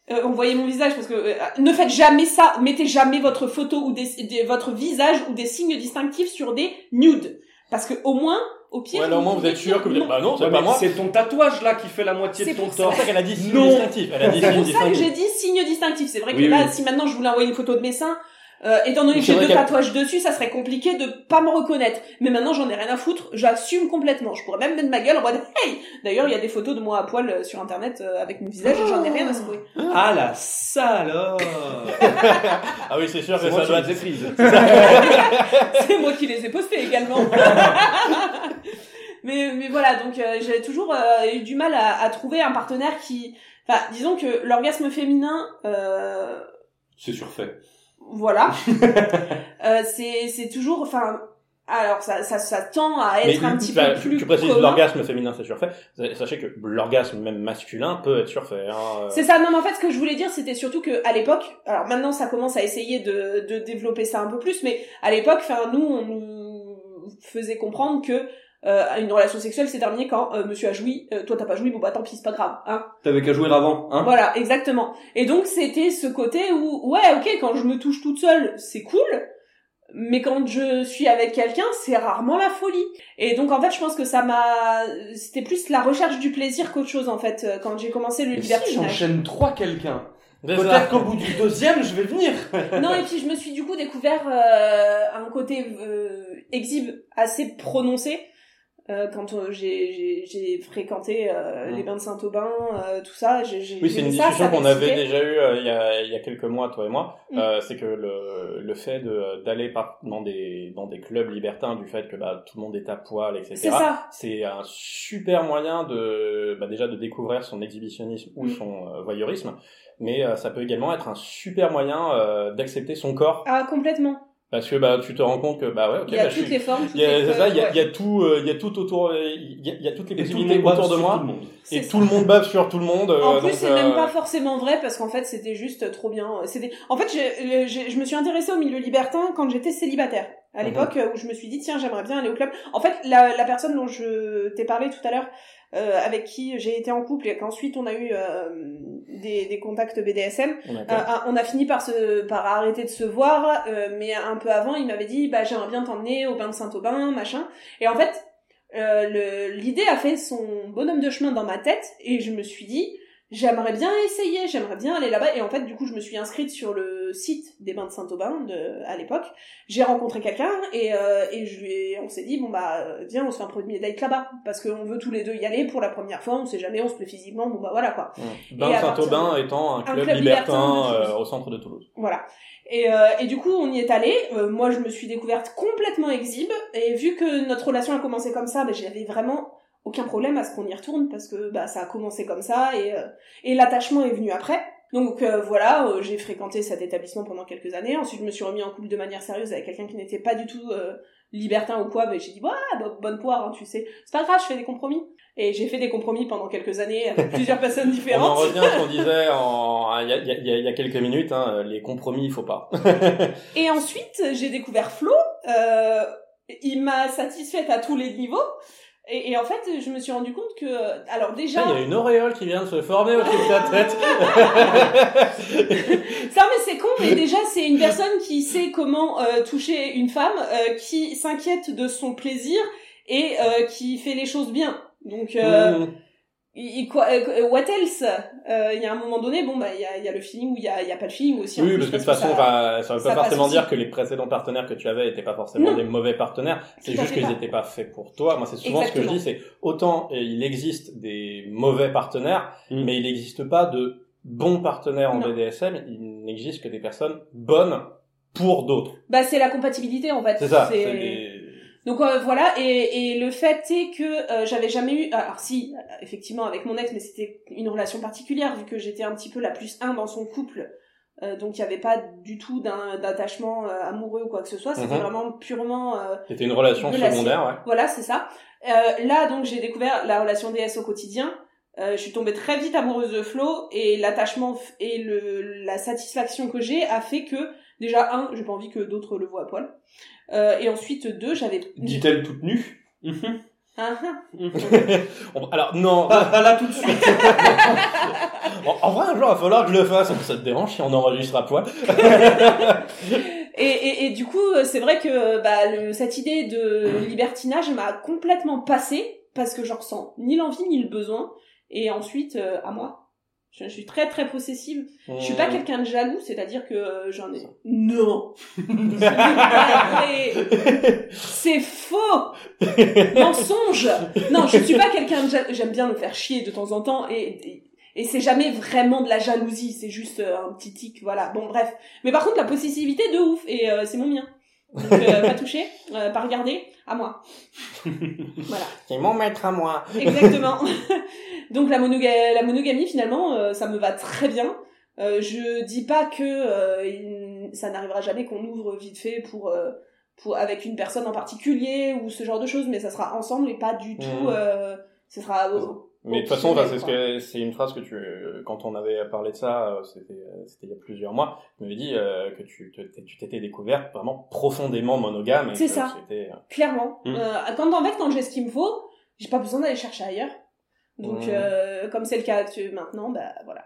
Euh, on voyait mon visage parce que euh, ne faites jamais ça, mettez jamais votre photo ou des, des- votre visage ou des signes distinctifs sur des nudes parce que au moins au pire Ouais, là au moins vous êtes sûr que vous êtes. non. Bah non, c'est Ouais, pas moi. C'est ton tatouage là qui fait la moitié de C'est ton pour C'est pour torse. ça qu'elle a dit signe Non. distinctif. Elle a dit C'est pour ça que j'ai dit signe distinctif. C'est vrai que Oui, là, oui. si maintenant je voulais envoyer une photo de mes seins, euh, étant donné que j'ai deux tatouages dessus, ça serait compliqué de pas me reconnaître. Mais maintenant, j'en ai rien à foutre. J'assume complètement. Je pourrais même mettre ma gueule en mode hey. D'ailleurs, il y a des photos de moi à poil euh, sur internet euh, avec mon visage et j'en ai rien à secouer. Ah la salope Ah oui, c'est sûr que C'est ça doit être. prises. C'est moi qui les ai postés également. mais, mais voilà, donc euh, j'ai toujours euh, eu du mal à, à trouver un partenaire qui... Enfin, disons que l'orgasme féminin, euh, C'est surfait. Voilà, euh, c'est c'est toujours... Enfin, alors ça, ça, ça tend à Mais être un petit bah, peu plus tu précises l'orgasme féminin, c'est surfait. Sachez que l'orgasme même masculin peut être surfait. Hein. C'est ça, non mais en fait ce que je voulais dire c'était surtout que à l'époque, alors maintenant ça commence à essayer de, de développer ça un peu plus, mais à l'époque, enfin nous on nous faisait comprendre que euh, une relation sexuelle c'est terminé quand euh, monsieur a joui, euh, toi t'as pas joui, bon bah tant pis c'est pas grave, hein. T'avais qu'à jouer avant, hein Voilà, exactement. Et donc c'était ce côté où ouais ok quand je me touche toute seule c'est cool, mais quand je suis avec quelqu'un c'est rarement la folie. Et donc en fait je pense que ça m'a, c'était plus la recherche du plaisir qu'autre chose en fait euh, quand j'ai commencé le Et si libertinage. j'enchaîne trois quelqu'un, peut-être qu'au bout du deuxième, je vais venir. Non, et puis je me suis du coup découvert euh, un côté euh, exhibe assez prononcé euh, quand euh, j'ai fréquenté euh, Mm. les bains de Saint-Aubin, euh, tout ça. j'ai- Oui, c'est une discussion qu'on avait déjà eue euh, il, y a, il y a quelques mois, toi et moi. Mm. Euh, c'est que le, le fait de- d'aller par- dans des, dans des clubs libertins, du fait que bah, tout le monde est à poil, etc. C'est un super moyen de bah, déjà de découvrir son exhibitionnisme ou Mm. son voyeurisme, mais ça peut également être un super moyen d'accepter son corps Ah, complètement. Parce que bah tu te rends compte que bah ouais ok il y a bah, je toutes suis- les formes, toutes il y a, ça, il y a, ouais. il y a tout euh, il y a tout autour euh, il y a, il y a toutes les tout possibilités bave autour de moi tout et ça. tout le monde bave sur tout le monde En euh, plus, donc, c'est même euh, pas forcément vrai parce qu'en fait, c'était juste trop bien. C'était. En fait, j'ai- je me suis intéressée au milieu libertin quand j'étais célibataire. À Mhm. l'époque euh, où je me suis dit tiens, j'aimerais bien aller au club. En fait, la, la personne dont je t'ai parlé tout à l'heure, euh, avec qui j'ai été en couple et qu'ensuite on a eu euh, des, des contacts BDSM, D'accord. euh, euh, on a fini par se par arrêter de se voir, euh, mais un peu avant, il m'avait dit bah j'aimerais bien t'emmener au bain de Saint-Aubin, machin. Et en fait, euh, l'idée a fait son bonhomme de chemin dans ma tête et je me suis dit j'aimerais bien essayer, j'aimerais bien aller là-bas. Et en fait, du coup, je me suis inscrite sur le site des bains de Saint-Aubin de, à l'époque. J'ai rencontré quelqu'un et, euh, et je lui ai- on s'est dit bon bah euh, viens, on se fait un premier date là-bas parce qu'on veut tous les deux y aller pour la première fois. On sait jamais, on se plaît physiquement, bon bah voilà quoi. Mm. Bain et de Saint-Aubin étant un un club, club libertin, euh, au centre de Toulouse. Voilà. Et, euh, et du coup, on y est allé. Euh, moi, je me suis découverte complètement exhibe. Et vu que notre relation a commencé comme ça, bah, j'avais vraiment aucun problème à ce qu'on y retourne parce que bah, ça a commencé comme ça et, euh, et l'attachement est venu après. Donc euh, voilà, euh, j'ai fréquenté cet établissement pendant quelques années. Ensuite, je me suis remis en couple de manière sérieuse avec quelqu'un qui n'était pas du tout euh, libertin ou quoi. Mais j'ai dit, ouais, bah, bonne poire, hein, tu sais. C'est pas grave, je fais des compromis. Et j'ai fait des compromis pendant quelques années avec plusieurs personnes On en différentes. revient à ce qu'on disait en- il y, a, il y a- il y a quelques minutes, hein, les compromis, il faut pas. Et ensuite, j'ai découvert Flo. Euh, il m'a satisfaite à tous les niveaux. Et, et en fait, je me suis rendu compte que, alors déjà, Il y a une auréole qui vient de se former au-dessus de ta tête. ça mais c'est con, mais déjà c'est une personne qui sait comment euh, toucher une femme, euh, qui s'inquiète de son plaisir et euh, qui fait les choses bien. Donc, euh, Mm. Il- quoi, euh, what else? Euh, Il y a un moment donné, bon bah il y a, il y a le feeling ou il y a, il y a pas de feeling aussi. en Oui, parce que de toute façon, ça- enfin, ça veut pas forcément dire que les précédents partenaires que tu avais n'étaient pas forcément Non. des mauvais partenaires. C'est juste qu'ils n'étaient pas faits pour toi. Moi, c'est souvent ce que je dis, c'est autant euh, il existe des mauvais partenaires, Mm. mais il n'existe pas de bons partenaires en Non. BDSM. Il n'existe que des personnes bonnes pour d'autres. Bah c'est la compatibilité en fait. C'est ça. Des- Donc euh, voilà, et, et le fait est que euh, j'avais jamais eu, alors si, euh, effectivement avec mon ex, mais c'était une relation particulière vu que j'étais un petit peu la plus un dans son couple, euh, donc il n'y avait pas du tout d'attachement euh, amoureux ou quoi que ce soit, c'était Mhm. vraiment purement, euh, C'était une relation secondaire, ouais. voilà, c'est ça. Euh, là donc j'ai découvert la relation DS au quotidien. Euh, je suis tombée très vite amoureuse de Flo et l'attachement et le, la satisfaction que j'ai a fait que déjà un, j'ai pas envie que d'autres le voient à poil. Euh, et ensuite deux, j'avais Dit-elle toute nue Ah, ah. On- Alors, non. Pas, pas là tout de suite. En, en vrai, un jour, il va falloir que je le fasse. Ça te dérange si on enregistre à poil. Et, et, et du coup, euh, c'est vrai que bah, le, cette idée de libertinage m'a complètement passé parce que j'en ressens ni l'envie ni le besoin. Et ensuite, euh, à moi, je, je suis très très possessive. Je suis pas quelqu'un de jaloux, c'est-à-dire que euh, j'en ai. Non. C'est faux. Mensonge. Non, je suis pas quelqu'un de jaloux. J'aime bien me faire chier de temps en temps et, et, et c'est jamais vraiment de la jalousie, c'est juste euh, un petit tic, voilà. Bon, bref. Mais par contre, la possessivité de ouf et euh, c'est mon mien. Donc, euh, pas touché, euh, pas regardé, à moi. Voilà. C'est mon maître à moi. Exactement. Donc la, monoga- la monogamie finalement, euh, ça me va très bien. Euh, je dis pas que euh, ça n'arrivera jamais qu'on ouvre vite fait pour euh, pour avec une personne en particulier ou ce genre de choses, mais ça sera ensemble et pas du tout. Euh, ce sera. Mais de toute façon, c'est ce quoi. que c'est une phrase que tu, quand on avait parlé de ça, euh, c'était euh, c'était il y a plusieurs mois, tu m'avais dit euh, que tu t'étais découverte vraiment profondément monogame. C'est ça. Clairement. Euh, quand en fait, quand j'ai ce qu'il me faut, j'ai pas besoin d'aller chercher ailleurs. Donc, euh, comme c'est le cas maintenant, bah voilà.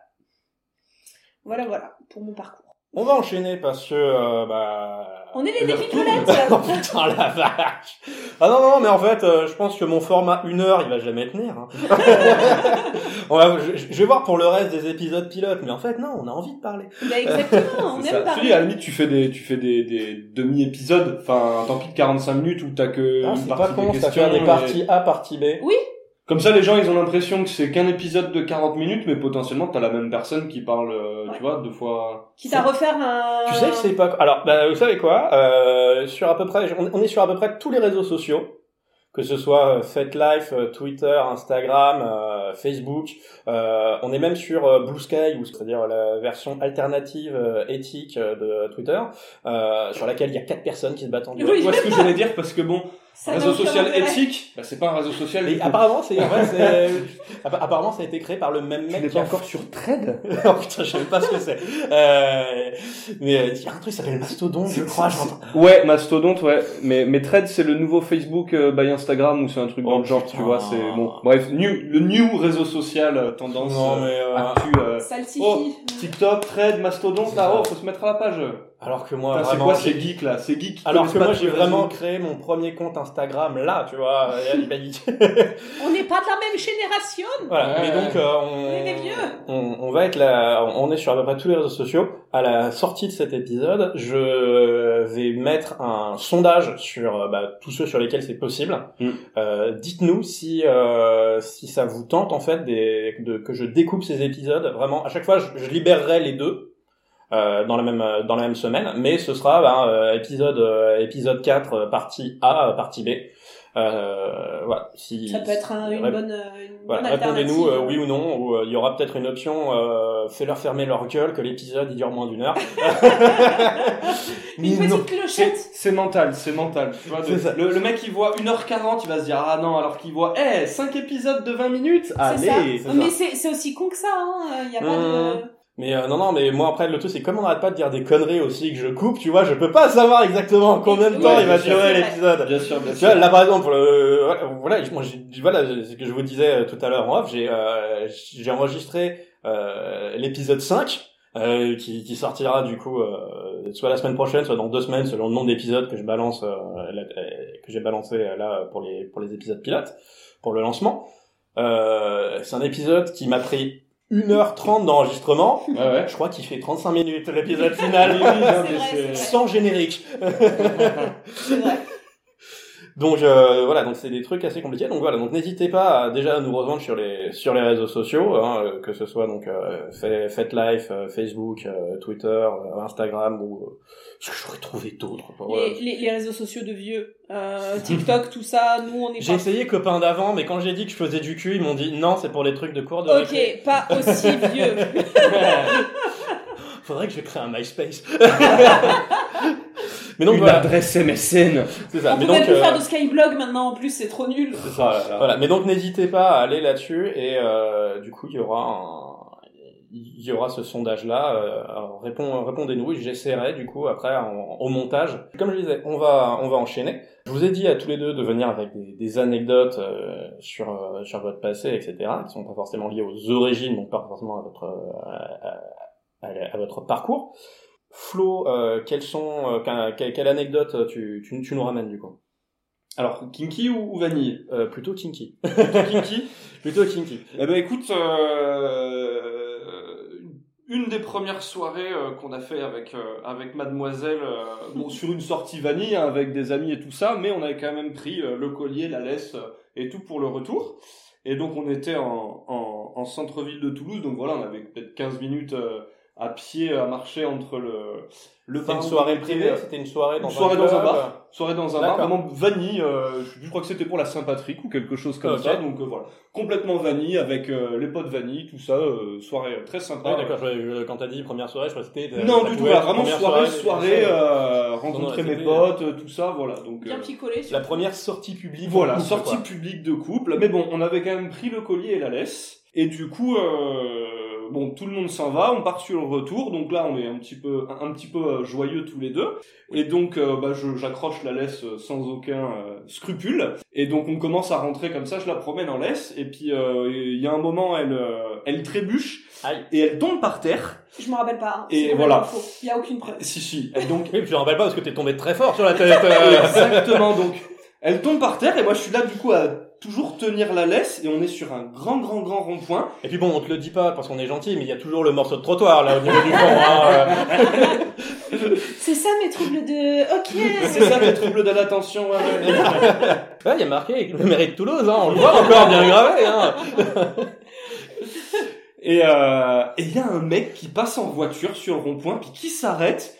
Voilà, voilà, pour mon parcours. On va enchaîner parce que euh, bah. On est les tourne. oh putain la vache. Ah non non mais en fait euh, je pense que mon format une heure il va jamais tenir. hein. on va, je, je vais voir pour le reste des épisodes pilotes mais en fait non on a envie de parler. Bah, exactement, on aime ça. Parler. dis, à la limite, tu fais des, tu fais des, des demi-épisodes, enfin, tant pis de 45 minutes où t'as que Ah, une c'est pas con des ça fait des et- parties A partie B. Comme ça, les gens, ils ont l'impression que c'est qu'un épisode de 40 minutes, mais potentiellement, t'as la même personne qui parle, euh, Ouais. tu vois, deux fois. Quitte à refaire un... Tu sais que c'est pas. Alors, bah, vous savez quoi euh, Sur à peu près, on est sur à peu près tous les réseaux sociaux, que ce soit euh, FetLife, euh, Twitter, Instagram, euh, Facebook. Euh, on est même sur euh, Blue Sky, ou c'est-à-dire la version alternative euh, éthique de Twitter, euh, sur laquelle il y a quatre personnes qui se battent en duel. Oui. Tu vois ce que j'allais dire Parce que bon, Ça réseau social éthique, bah, c'est pas un réseau social. Et apparemment, c'est en vrai, apparemment ça a été créé par le même Tu mec n'es qui pas a encore sur Trade oh putain, je sais même pas ce que c'est. Euh, mais euh, il y a un truc qui s'appelle Mastodon, je crois. Ouais, Mastodonte, ouais. Mais, mais Thread, c'est le nouveau Facebook euh, by Instagram ou c'est un truc dans Oh, le genre, putain. tu vois, c'est bon. Bref, new, le new réseau social euh, tendance Non mais euh, actu, euh. Oh, TikTok, Thread, Mastodonte, là, oh, faut se mettre à la page. Alors que moi c'est vraiment, quoi ces geeks là? Ces geeks Alors que moi j'ai vraiment créé mon premier compte Instagram là, tu vois, euh. On n'est pas de la même génération. voilà. Ouais. Et donc euh, On est des on, vieux. on, on va être là, on est sur à peu près tous les réseaux sociaux. À la sortie de cet épisode, je vais mettre un sondage sur euh, bah, tous ceux sur lesquels c'est possible. Mm. Euh, Dites-nous si euh, si ça vous tente en fait des, de, que je découpe ces épisodes. Vraiment, à chaque fois, je, je libérerai les deux. Euh, dans la même euh, dans la même semaine, mais ce sera ben, euh, épisode euh, épisode 4 euh, partie A euh, partie B. Euh, voilà. Si, Ça peut être un- une Rép- bonne, euh, une voilà, bonne répondez-nous euh, oui ou non, ou euh, il y aura peut-être une option euh, fais-leur fermer leur gueule que l'épisode il dure moins d'une heure. Une petite clochette. c'est mental, c'est mental. Tu vois, de- le, le mec il voit 1h40, il va se dire ah non, alors qu'il voit eh 5 épisodes de 20 minutes. C'est Allez, ça. Mais c'est c'est aussi con que ça. Hein. Il y a pas Mmh. de. Mais euh, non non mais moi après le truc c'est comme on n'arrête pas de dire des conneries aussi que je coupe, tu vois, je peux pas savoir exactement combien de temps il va sûr, durer l'épisode. Bien sûr, bien Tu vois, sûr. là par exemple, le, voilà, moi, voilà, ce que je vous disais euh, tout à l'heure en off, j'ai euh, j'ai enregistré euh, l'épisode 5 euh, qui, qui sortira du coup euh, soit la semaine prochaine, soit dans deux semaines, selon le nombre d'épisodes que je balance, euh, euh, que j'ai balancé euh, là pour les pour les épisodes pilotes, pour le lancement. Euh, C'est un épisode qui m'a pris 1h30 d'enregistrement. Ouais, ouais. Je crois qu'il fait 35 minutes l'épisode final. Sans générique. C'est vrai. Donc euh, voilà, donc c'est des trucs assez compliqués. Donc voilà, donc n'hésitez pas à, déjà à nous rejoindre sur les sur les réseaux sociaux, hein, euh, que ce soit donc euh, FetLife, euh, Facebook, euh, Twitter, euh, Instagram ou euh, ce que j'aurais trouvé d'autres. Les, les, les réseaux sociaux de vieux, euh, TikTok, tout ça, nous on est J'ai essayé copains d'avant, mais quand j'ai dit que je faisais du cul, ils m'ont dit non, c'est pour les trucs de cours de récré. Ok, pas aussi vieux. Faudrait que je crée un MySpace. mais donc Une voilà, adresse MSN. c'est ça. On Mais pourrait donc plus euh, faire de Skyblog maintenant en plus, c'est trop nul. C'est ça. Voilà. Mais donc n'hésitez pas à aller là-dessus et euh, du coup il y aura un... il y aura ce sondage là. répond, répondez-nous. et J'essaierai du coup après en- au montage. Comme je disais, on va on va enchaîner. Je vous ai dit à tous les deux de venir avec des, des anecdotes euh, sur euh, sur votre passé, etc. qui sont pas forcément liées aux origines, donc pas forcément à votre euh, à, à- à votre parcours. Flo, euh, quelles sont euh, quelle, quelle anecdote tu, tu, tu nous ramènes du coup? Alors, kinky ou, ou vanille? Euh, Plutôt kinky. Kinky? Plutôt kinky. Eh ben écoute, euh, une des premières soirées euh, qu'on a fait avec euh, avec Mademoiselle, euh, bon sur une sortie vanille hein, avec des amis et tout ça, mais on avait quand même pris euh, le collier, la laisse euh, et tout pour le retour. Et donc on était en, en, en centre-ville de Toulouse, donc voilà, on avait peut-être 15 minutes euh, à pied à marcher entre le le C'était une bar soirée privée, était. c'était une soirée dans Une soirée dans un bar. Soirée dans un bar, vraiment vanille. euh, je, crois que c'était pour la Saint-Patrick ou quelque chose comme ça. Donc euh, voilà, complètement vanille avec euh, les potes vanille, tout ça. euh, soirée très sympa. Ah, d'accord, quand t'as dit première soirée, je crois que c'était. Non, du tout, voilà, vraiment soirée, soirée, euh, rencontrer mes potes, euh, tout ça, voilà. Donc Bien picolé. La première sortie publique. voilà, sortie quoi. publique de couple. Mais bon, on avait quand même pris le collier et la laisse. Et du coup, euh, bon, tout le monde s'en va, on part sur le retour. Donc là, on est un petit peu, un, un petit peu euh, joyeux tous les deux. Et donc, euh, bah, je- j'accroche la laisse euh, sans aucun euh, scrupule. Et donc, on commence à rentrer comme ça. Je la promène en laisse. Et puis, euh, il y a un moment, elle, euh, elle trébuche Aïe. et elle tombe par terre. Je me rappelle pas. hein. Et voilà. Il y a aucune preuve. Si, si. Elle, donc, Oui, puis je me rappelle pas parce que t'es tombé très fort sur la tête. euh. Exactement, donc elle tombe par terre et moi je suis là du coup à toujours tenir la laisse et on est sur un grand grand grand rond-point. Et puis bon, on te le dit pas parce qu'on est gentil, mais il y a toujours le morceau de trottoir là au niveau du fond. hein, euh. C'est ça mes troubles de. Ok. C'est ça les troubles de l'attention. ouais, il y a marqué le mairie de Toulouse, hein, on le voit encore bien gravé. Hein. Et euh, et il y a un mec qui passe en voiture sur le rond-point puis qui s'arrête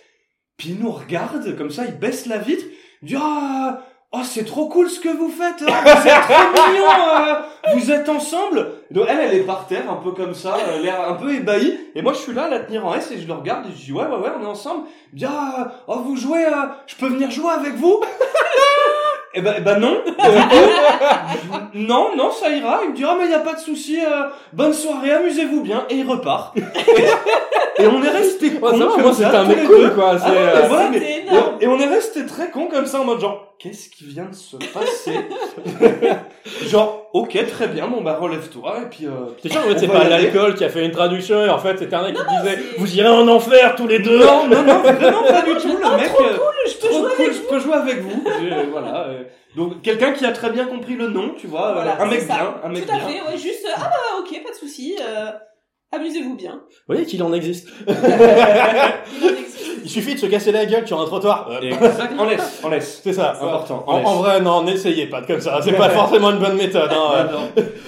puis il nous regarde comme ça, il baisse la vitre, il dit ah Oh, c'est trop cool ce que vous faites, hein, vous êtes trop mignons, euh, vous êtes ensemble. Donc elle, elle est par terre, un peu comme ça, euh, l'air un peu ébahi. Et moi, je suis là à la tenir en S et je le regarde et je dis ouais, ouais, ouais, on est ensemble. Dit ah, oh, vous jouez, euh, je peux venir jouer avec vous? Eh ben, eh ben non. Non, non, ça ira. Il me dit, oh, mais il n'y a pas de souci, euh, bonne soirée, amusez-vous bien. Et il repart. et, et on est resté cons comme moi ça, c'était un tous mec les cool deux. quoi. C'est, Ah ouais, euh, mais voilà, C'était mais- énorme. et, et on est resté très cons comme ça en mode genre, qu'est-ce qui vient de se passer? Genre, ok, très bien, bon bah relève-toi et puis... Euh, T'es sûr en fait c'est pas l'alcool qui a fait une traduction et en fait c'était un mec qui disait c'est- vous irez en enfer tous les deux. Non, non, non, vraiment pas du tout. Le mec, euh, Je peux trop jouer cool, avec je peux jouer avec vous. Voilà. euh. Donc quelqu'un qui a très bien compris le nom, tu vois, euh, Voilà, un mec c'est ça. bien, un mec Tout à bien. fait, ouais, juste, ah bah ok, pas de souci, euh, amusez-vous bien. Vous voyez qu'il en existe. Il en existe. Il suffit de se casser la gueule sur un trottoir. Euh, Exact. En laisse, en laisse. C'est ça. C'est important. En, vrai, non, n'essayez pas de comme ça. C'est pas forcément une bonne méthode. Hein.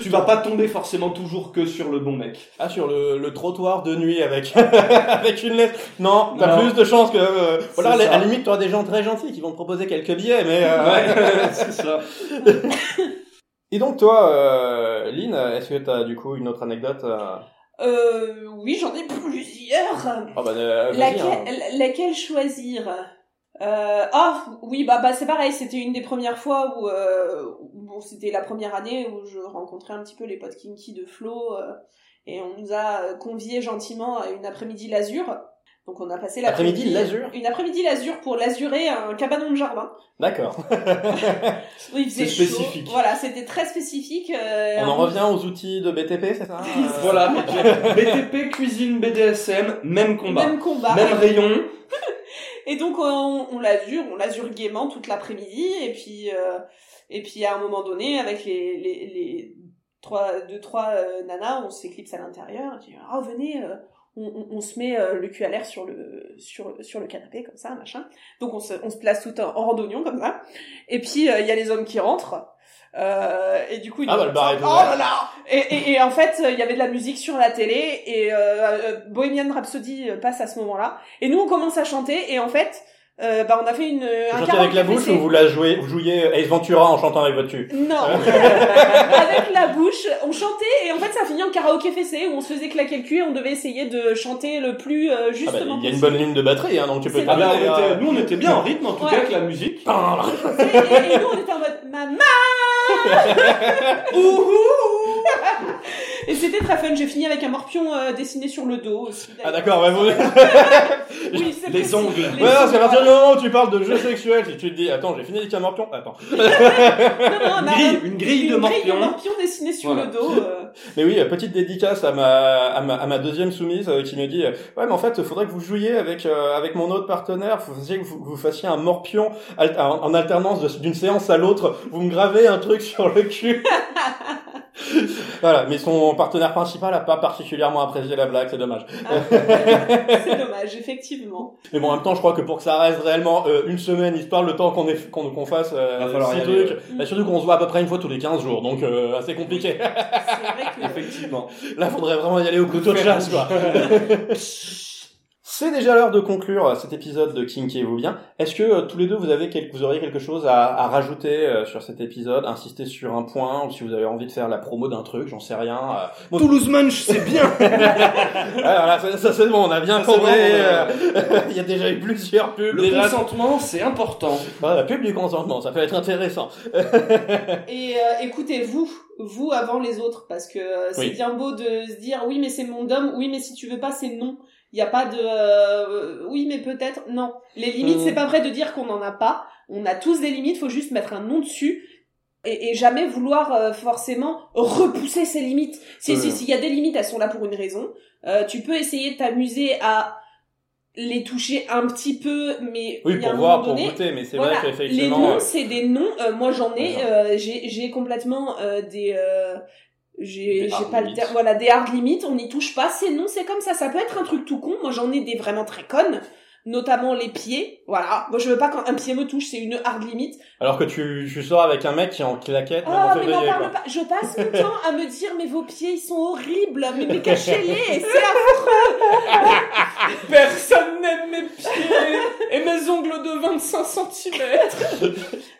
tu vas pas tomber forcément toujours que sur le bon mec. Ah, sur le, le trottoir de nuit avec avec une lettre. Non, t'as plus de chances que. euh, voilà, à la- ça. à la limite, t'auras des gens très gentils qui vont te proposer quelques billets, mais. euh, Ouais, c'est ça. Et donc toi, euh, Lynn, est-ce que t'as du coup une autre anecdote euh... Oui, j'en ai plusieurs. Ah bah, euh, vas-y, Laquelle, hein. choisir? Euh, Ah oui, bah, bah c'est pareil, c'était une des premières fois où, euh, où- bon, c'était la première année où je rencontrais un petit peu les potes kinky de Flo euh, et on nous a conviés gentiment à une après-midi l'azur. Donc on a passé Après-midi, l'azur Une après-midi l'azur pour l'azurer un cabanon de jardin. D'accord. Oui, C'est spécifique. Voilà, c'était très spécifique. euh, On en revient aux outils de BTP, c'est ça euh, Voilà. BTP, cuisine, BDSM, même combat. Même combat. Même rayon. Et donc on, on l'azure, on l'azure gaiement toute l'après-midi et puis euh, et puis à un moment donné avec les les, les trois deux trois euh, nanas, on s'éclipse à l'intérieur, on dit ah venez euh, on, on, on se met euh, le cul à l'air sur le sur sur le canapé comme ça machin. Donc on se on se place tout en, en randonnion comme ça. Et puis euh, il y a les hommes qui rentrent. Euh, et du coup, Ah, bah, le bar est oh là là et, et, et en fait, il y avait de la musique sur la télé et euh, euh, Bohemian Rhapsody euh, passe à ce moment-là. Et nous, on commence à chanter et en fait, euh, bah, on a fait une Vous un chantez avec la bouche ou vous la jouez, vous jouiez Ace Ventura en chantant avec votre cul? Non, avec la bouche, on chantait et en fait, ça finit en karaoké fessé où on se faisait claquer le cul et on devait essayer de chanter le plus euh, Ah bah, justement il y a une bonne ligne de batterie, hein, donc tu peux Ah ben, on était- euh, nous, on était bien en rythme, en tout Ouais. cas, avec la musique. Et, et- et nous, on était en mode maman. Ouhou Et c'était très fun. J'ai fini avec un morpion euh, dessiné sur le dos aussi. Ah d'accord, ouais, vous... Oui, c'est Les ongles. Les Ouais, non, c'est à partir du moment où tu parles de jeu sexuel, si tu te dis, attends, j'ai fini avec un morpion, attends. Non, non, Une on a grille, un- une grille de une grille morpion. de morpion dessinée sur Voilà. le dos. euh. Mais oui, euh, petite dédicace à ma, à ma, à ma deuxième soumise euh, qui me dit, ouais, mais en fait, faudrait que vous jouiez avec, euh, avec mon autre partenaire, faisiez que vous, vous fassiez un morpion al- en, en alternance d'une séance à l'autre, vous me gravez un truc sur le cul. Voilà, mais son partenaire principal a pas particulièrement apprécié la blague, c'est dommage. Ah, c'est dommage, effectivement. Mais bon, en même temps, je crois que pour que ça reste réellement euh, une semaine, histoire le temps qu'on ait- qu'on qu'on fasse euh, aller, trucs, bah, surtout qu'on se voit à peu près une fois tous les 15 jours, donc euh, assez compliqué. C'est vrai que. Effectivement. Là, faudrait vraiment y aller au couteau de chasse, quoi. C'est déjà l'heure de conclure euh, cet épisode de Kinkez-vous bien. Est-ce que euh, tous les deux vous avez quelque, vous auriez quelque chose à, à rajouter euh, sur cet épisode, insister sur un point, ou si vous avez envie de faire la promo d'un truc, j'en sais rien. euh, Toulouse Munch, c'est bien. Ah, voilà, ça, ça, c'est bon, on a bien compris. euh, Il y a déjà eu plusieurs pubs. Le déjà. consentement, c'est important. Ah, la pub du consentement, ça peut être intéressant. Et euh, écoutez-vous, vous avant les autres, parce que c'est Oui. bien beau de se dire oui mais c'est mon dom, oui mais si tu veux pas c'est non. Il n'y a pas de euh, oui mais peut-être non. Les limites Mm. c'est pas vrai de dire qu'on n'en a pas. On a tous des limites, faut juste mettre un nom dessus. Et, et jamais vouloir euh, forcément repousser ces limites. Si si s'il y a des limites, elles sont là pour une raison. Euh, tu peux essayer de t'amuser à les toucher un petit peu, mais Oui, pour voir, pour goûter, mais c'est voilà, vrai les qu'effectivement. noms, euh, c'est des noms. Euh, moi, j'en ai. Euh, j'ai j'ai complètement euh, des. J'ai pas le terme. Voilà, des hard limits. On n'y touche pas. C'est non, c'est comme ça. Ça peut être un truc tout con. Moi, j'en ai des vraiment très connes. Notamment les pieds. Voilà. Moi, je veux pas quand un pied me touche. C'est une hard limit. Alors que tu, tu sors avec un mec qui est en claquette, Ah, mais n'en parle pas. Je passe mon temps à me dire, mais vos pieds, ils sont horribles. Mais, mais cachez-les. C'est affreux. Personne n'aime mes pieds et mes ongles de 25 cm.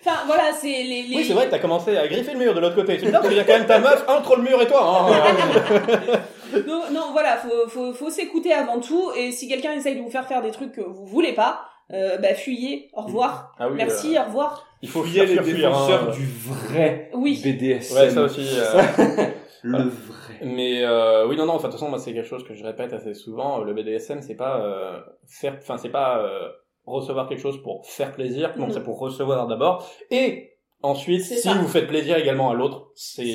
Enfin, voilà, c'est les, les... Oui, c'est vrai que t'as commencé à griffer le mur de l'autre côté. Tu me dis qu'il y a quand même ta meuf entre le mur et toi. Hein. Non, non, voilà, faut, faut, faut s'écouter avant tout. Et si quelqu'un essaye de vous faire faire des trucs que vous voulez pas, euh, bah fuyez. Au revoir. Ah oui, Merci, euh, au revoir. il faut Fuyez fuir, les fuir, défenseurs hein. du vrai Oui. BDSM. Ouais, ça aussi. euh, Le vrai. Mais euh, oui, non, non. enfin, De toute façon, moi, c'est quelque chose que je répète assez souvent. Le BDSM, c'est pas euh, faire, enfin, c'est pas euh, recevoir quelque chose pour faire plaisir. Non, Mhm. c'est pour recevoir d'abord. Et ensuite, si ça. vous faites plaisir également à l'autre, c'est.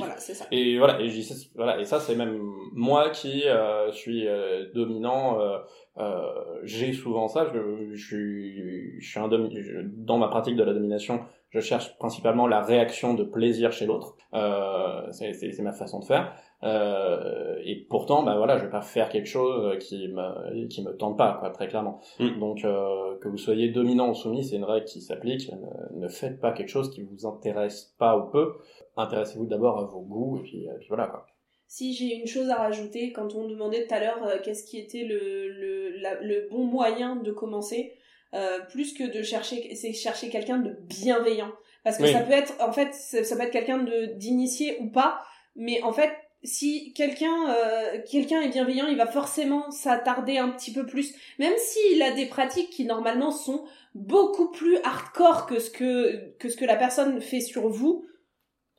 Voilà, c'est ça. Et voilà, et, voilà, et ça c'est même moi qui euh, suis euh, dominant. Euh, euh, j'ai souvent ça. Je, je suis, je suis un domi- je- dans ma pratique de la domination. Je cherche principalement la réaction de plaisir chez l'autre. Euh, c'est c'est- c'est ma façon de faire. Euh, et pourtant, bah voilà, je vais pas faire quelque chose qui me qui me tente pas, quoi, très clairement. Mm. Donc euh, que vous soyez dominant ou soumis, c'est une règle qui s'applique. Ne, ne faites pas quelque chose qui vous intéresse pas ou peu intéressez-vous d'abord à vos goûts et puis, euh, puis voilà quoi. Si j'ai une chose à rajouter, quand on demandait tout à l'heure euh, qu'est-ce qui était le, le, la- le bon moyen de commencer, euh, plus que de chercher, c'est chercher quelqu'un de bienveillant. Parce que Oui. ça peut être, en fait, ça, ça peut être quelqu'un de d'initié ou pas, mais en fait, si quelqu'un euh, quelqu'un est bienveillant, il va forcément s'attarder un petit peu plus, même s'il a des pratiques qui normalement sont beaucoup plus hardcore que ce que que ce que la personne fait sur vous.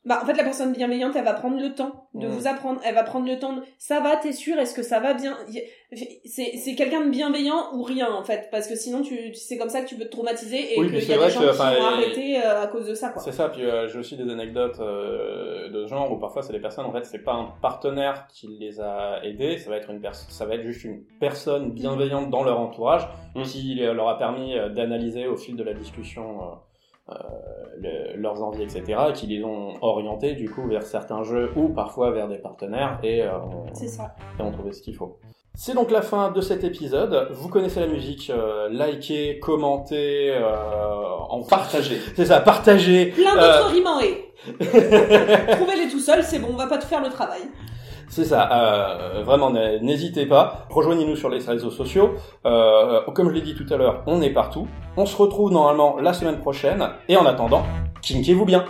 Bah, en fait, la personne bienveillante, elle va prendre le temps de vous apprendre. Elle va prendre le temps de, ça va, t'es sûr, est-ce que ça va bien? C'est, c'est quelqu'un de bienveillant ou rien, en fait. Parce que sinon, tu, c'est comme ça que tu peux te traumatiser et Oui, qu'il y a vrai des gens que, qui enfin, vont arrêter euh, à cause de ça, quoi. C'est ça, puis euh, j'ai aussi des anecdotes euh, de genre où parfois c'est des personnes, en fait, c'est pas un partenaire qui les a aidés, ça va être une personne, ça va être juste une personne bienveillante dans leur entourage Mm. qui leur a permis euh, d'analyser au fil de la discussion euh, le- leurs envies, etc., et qui les ont orientés du coup vers certains jeux ou parfois vers des partenaires et euh, on, ça. et on trouvait ce qu'il faut. C'est donc la fin de cet épisode. Vous connaissez la musique, euh, likez, commentez, euh, en Partagez. C'est ça, partagez. Plein Euh, d'autres rimes en et. Trouvez-les tout seul, c'est bon, on va pas te faire le travail. C'est ça, euh, vraiment n- n'hésitez pas, rejoignez-nous sur les réseaux sociaux, Euh, comme je l'ai dit tout à l'heure, on est partout, on se retrouve normalement la semaine prochaine, et en attendant, kinkez-vous bien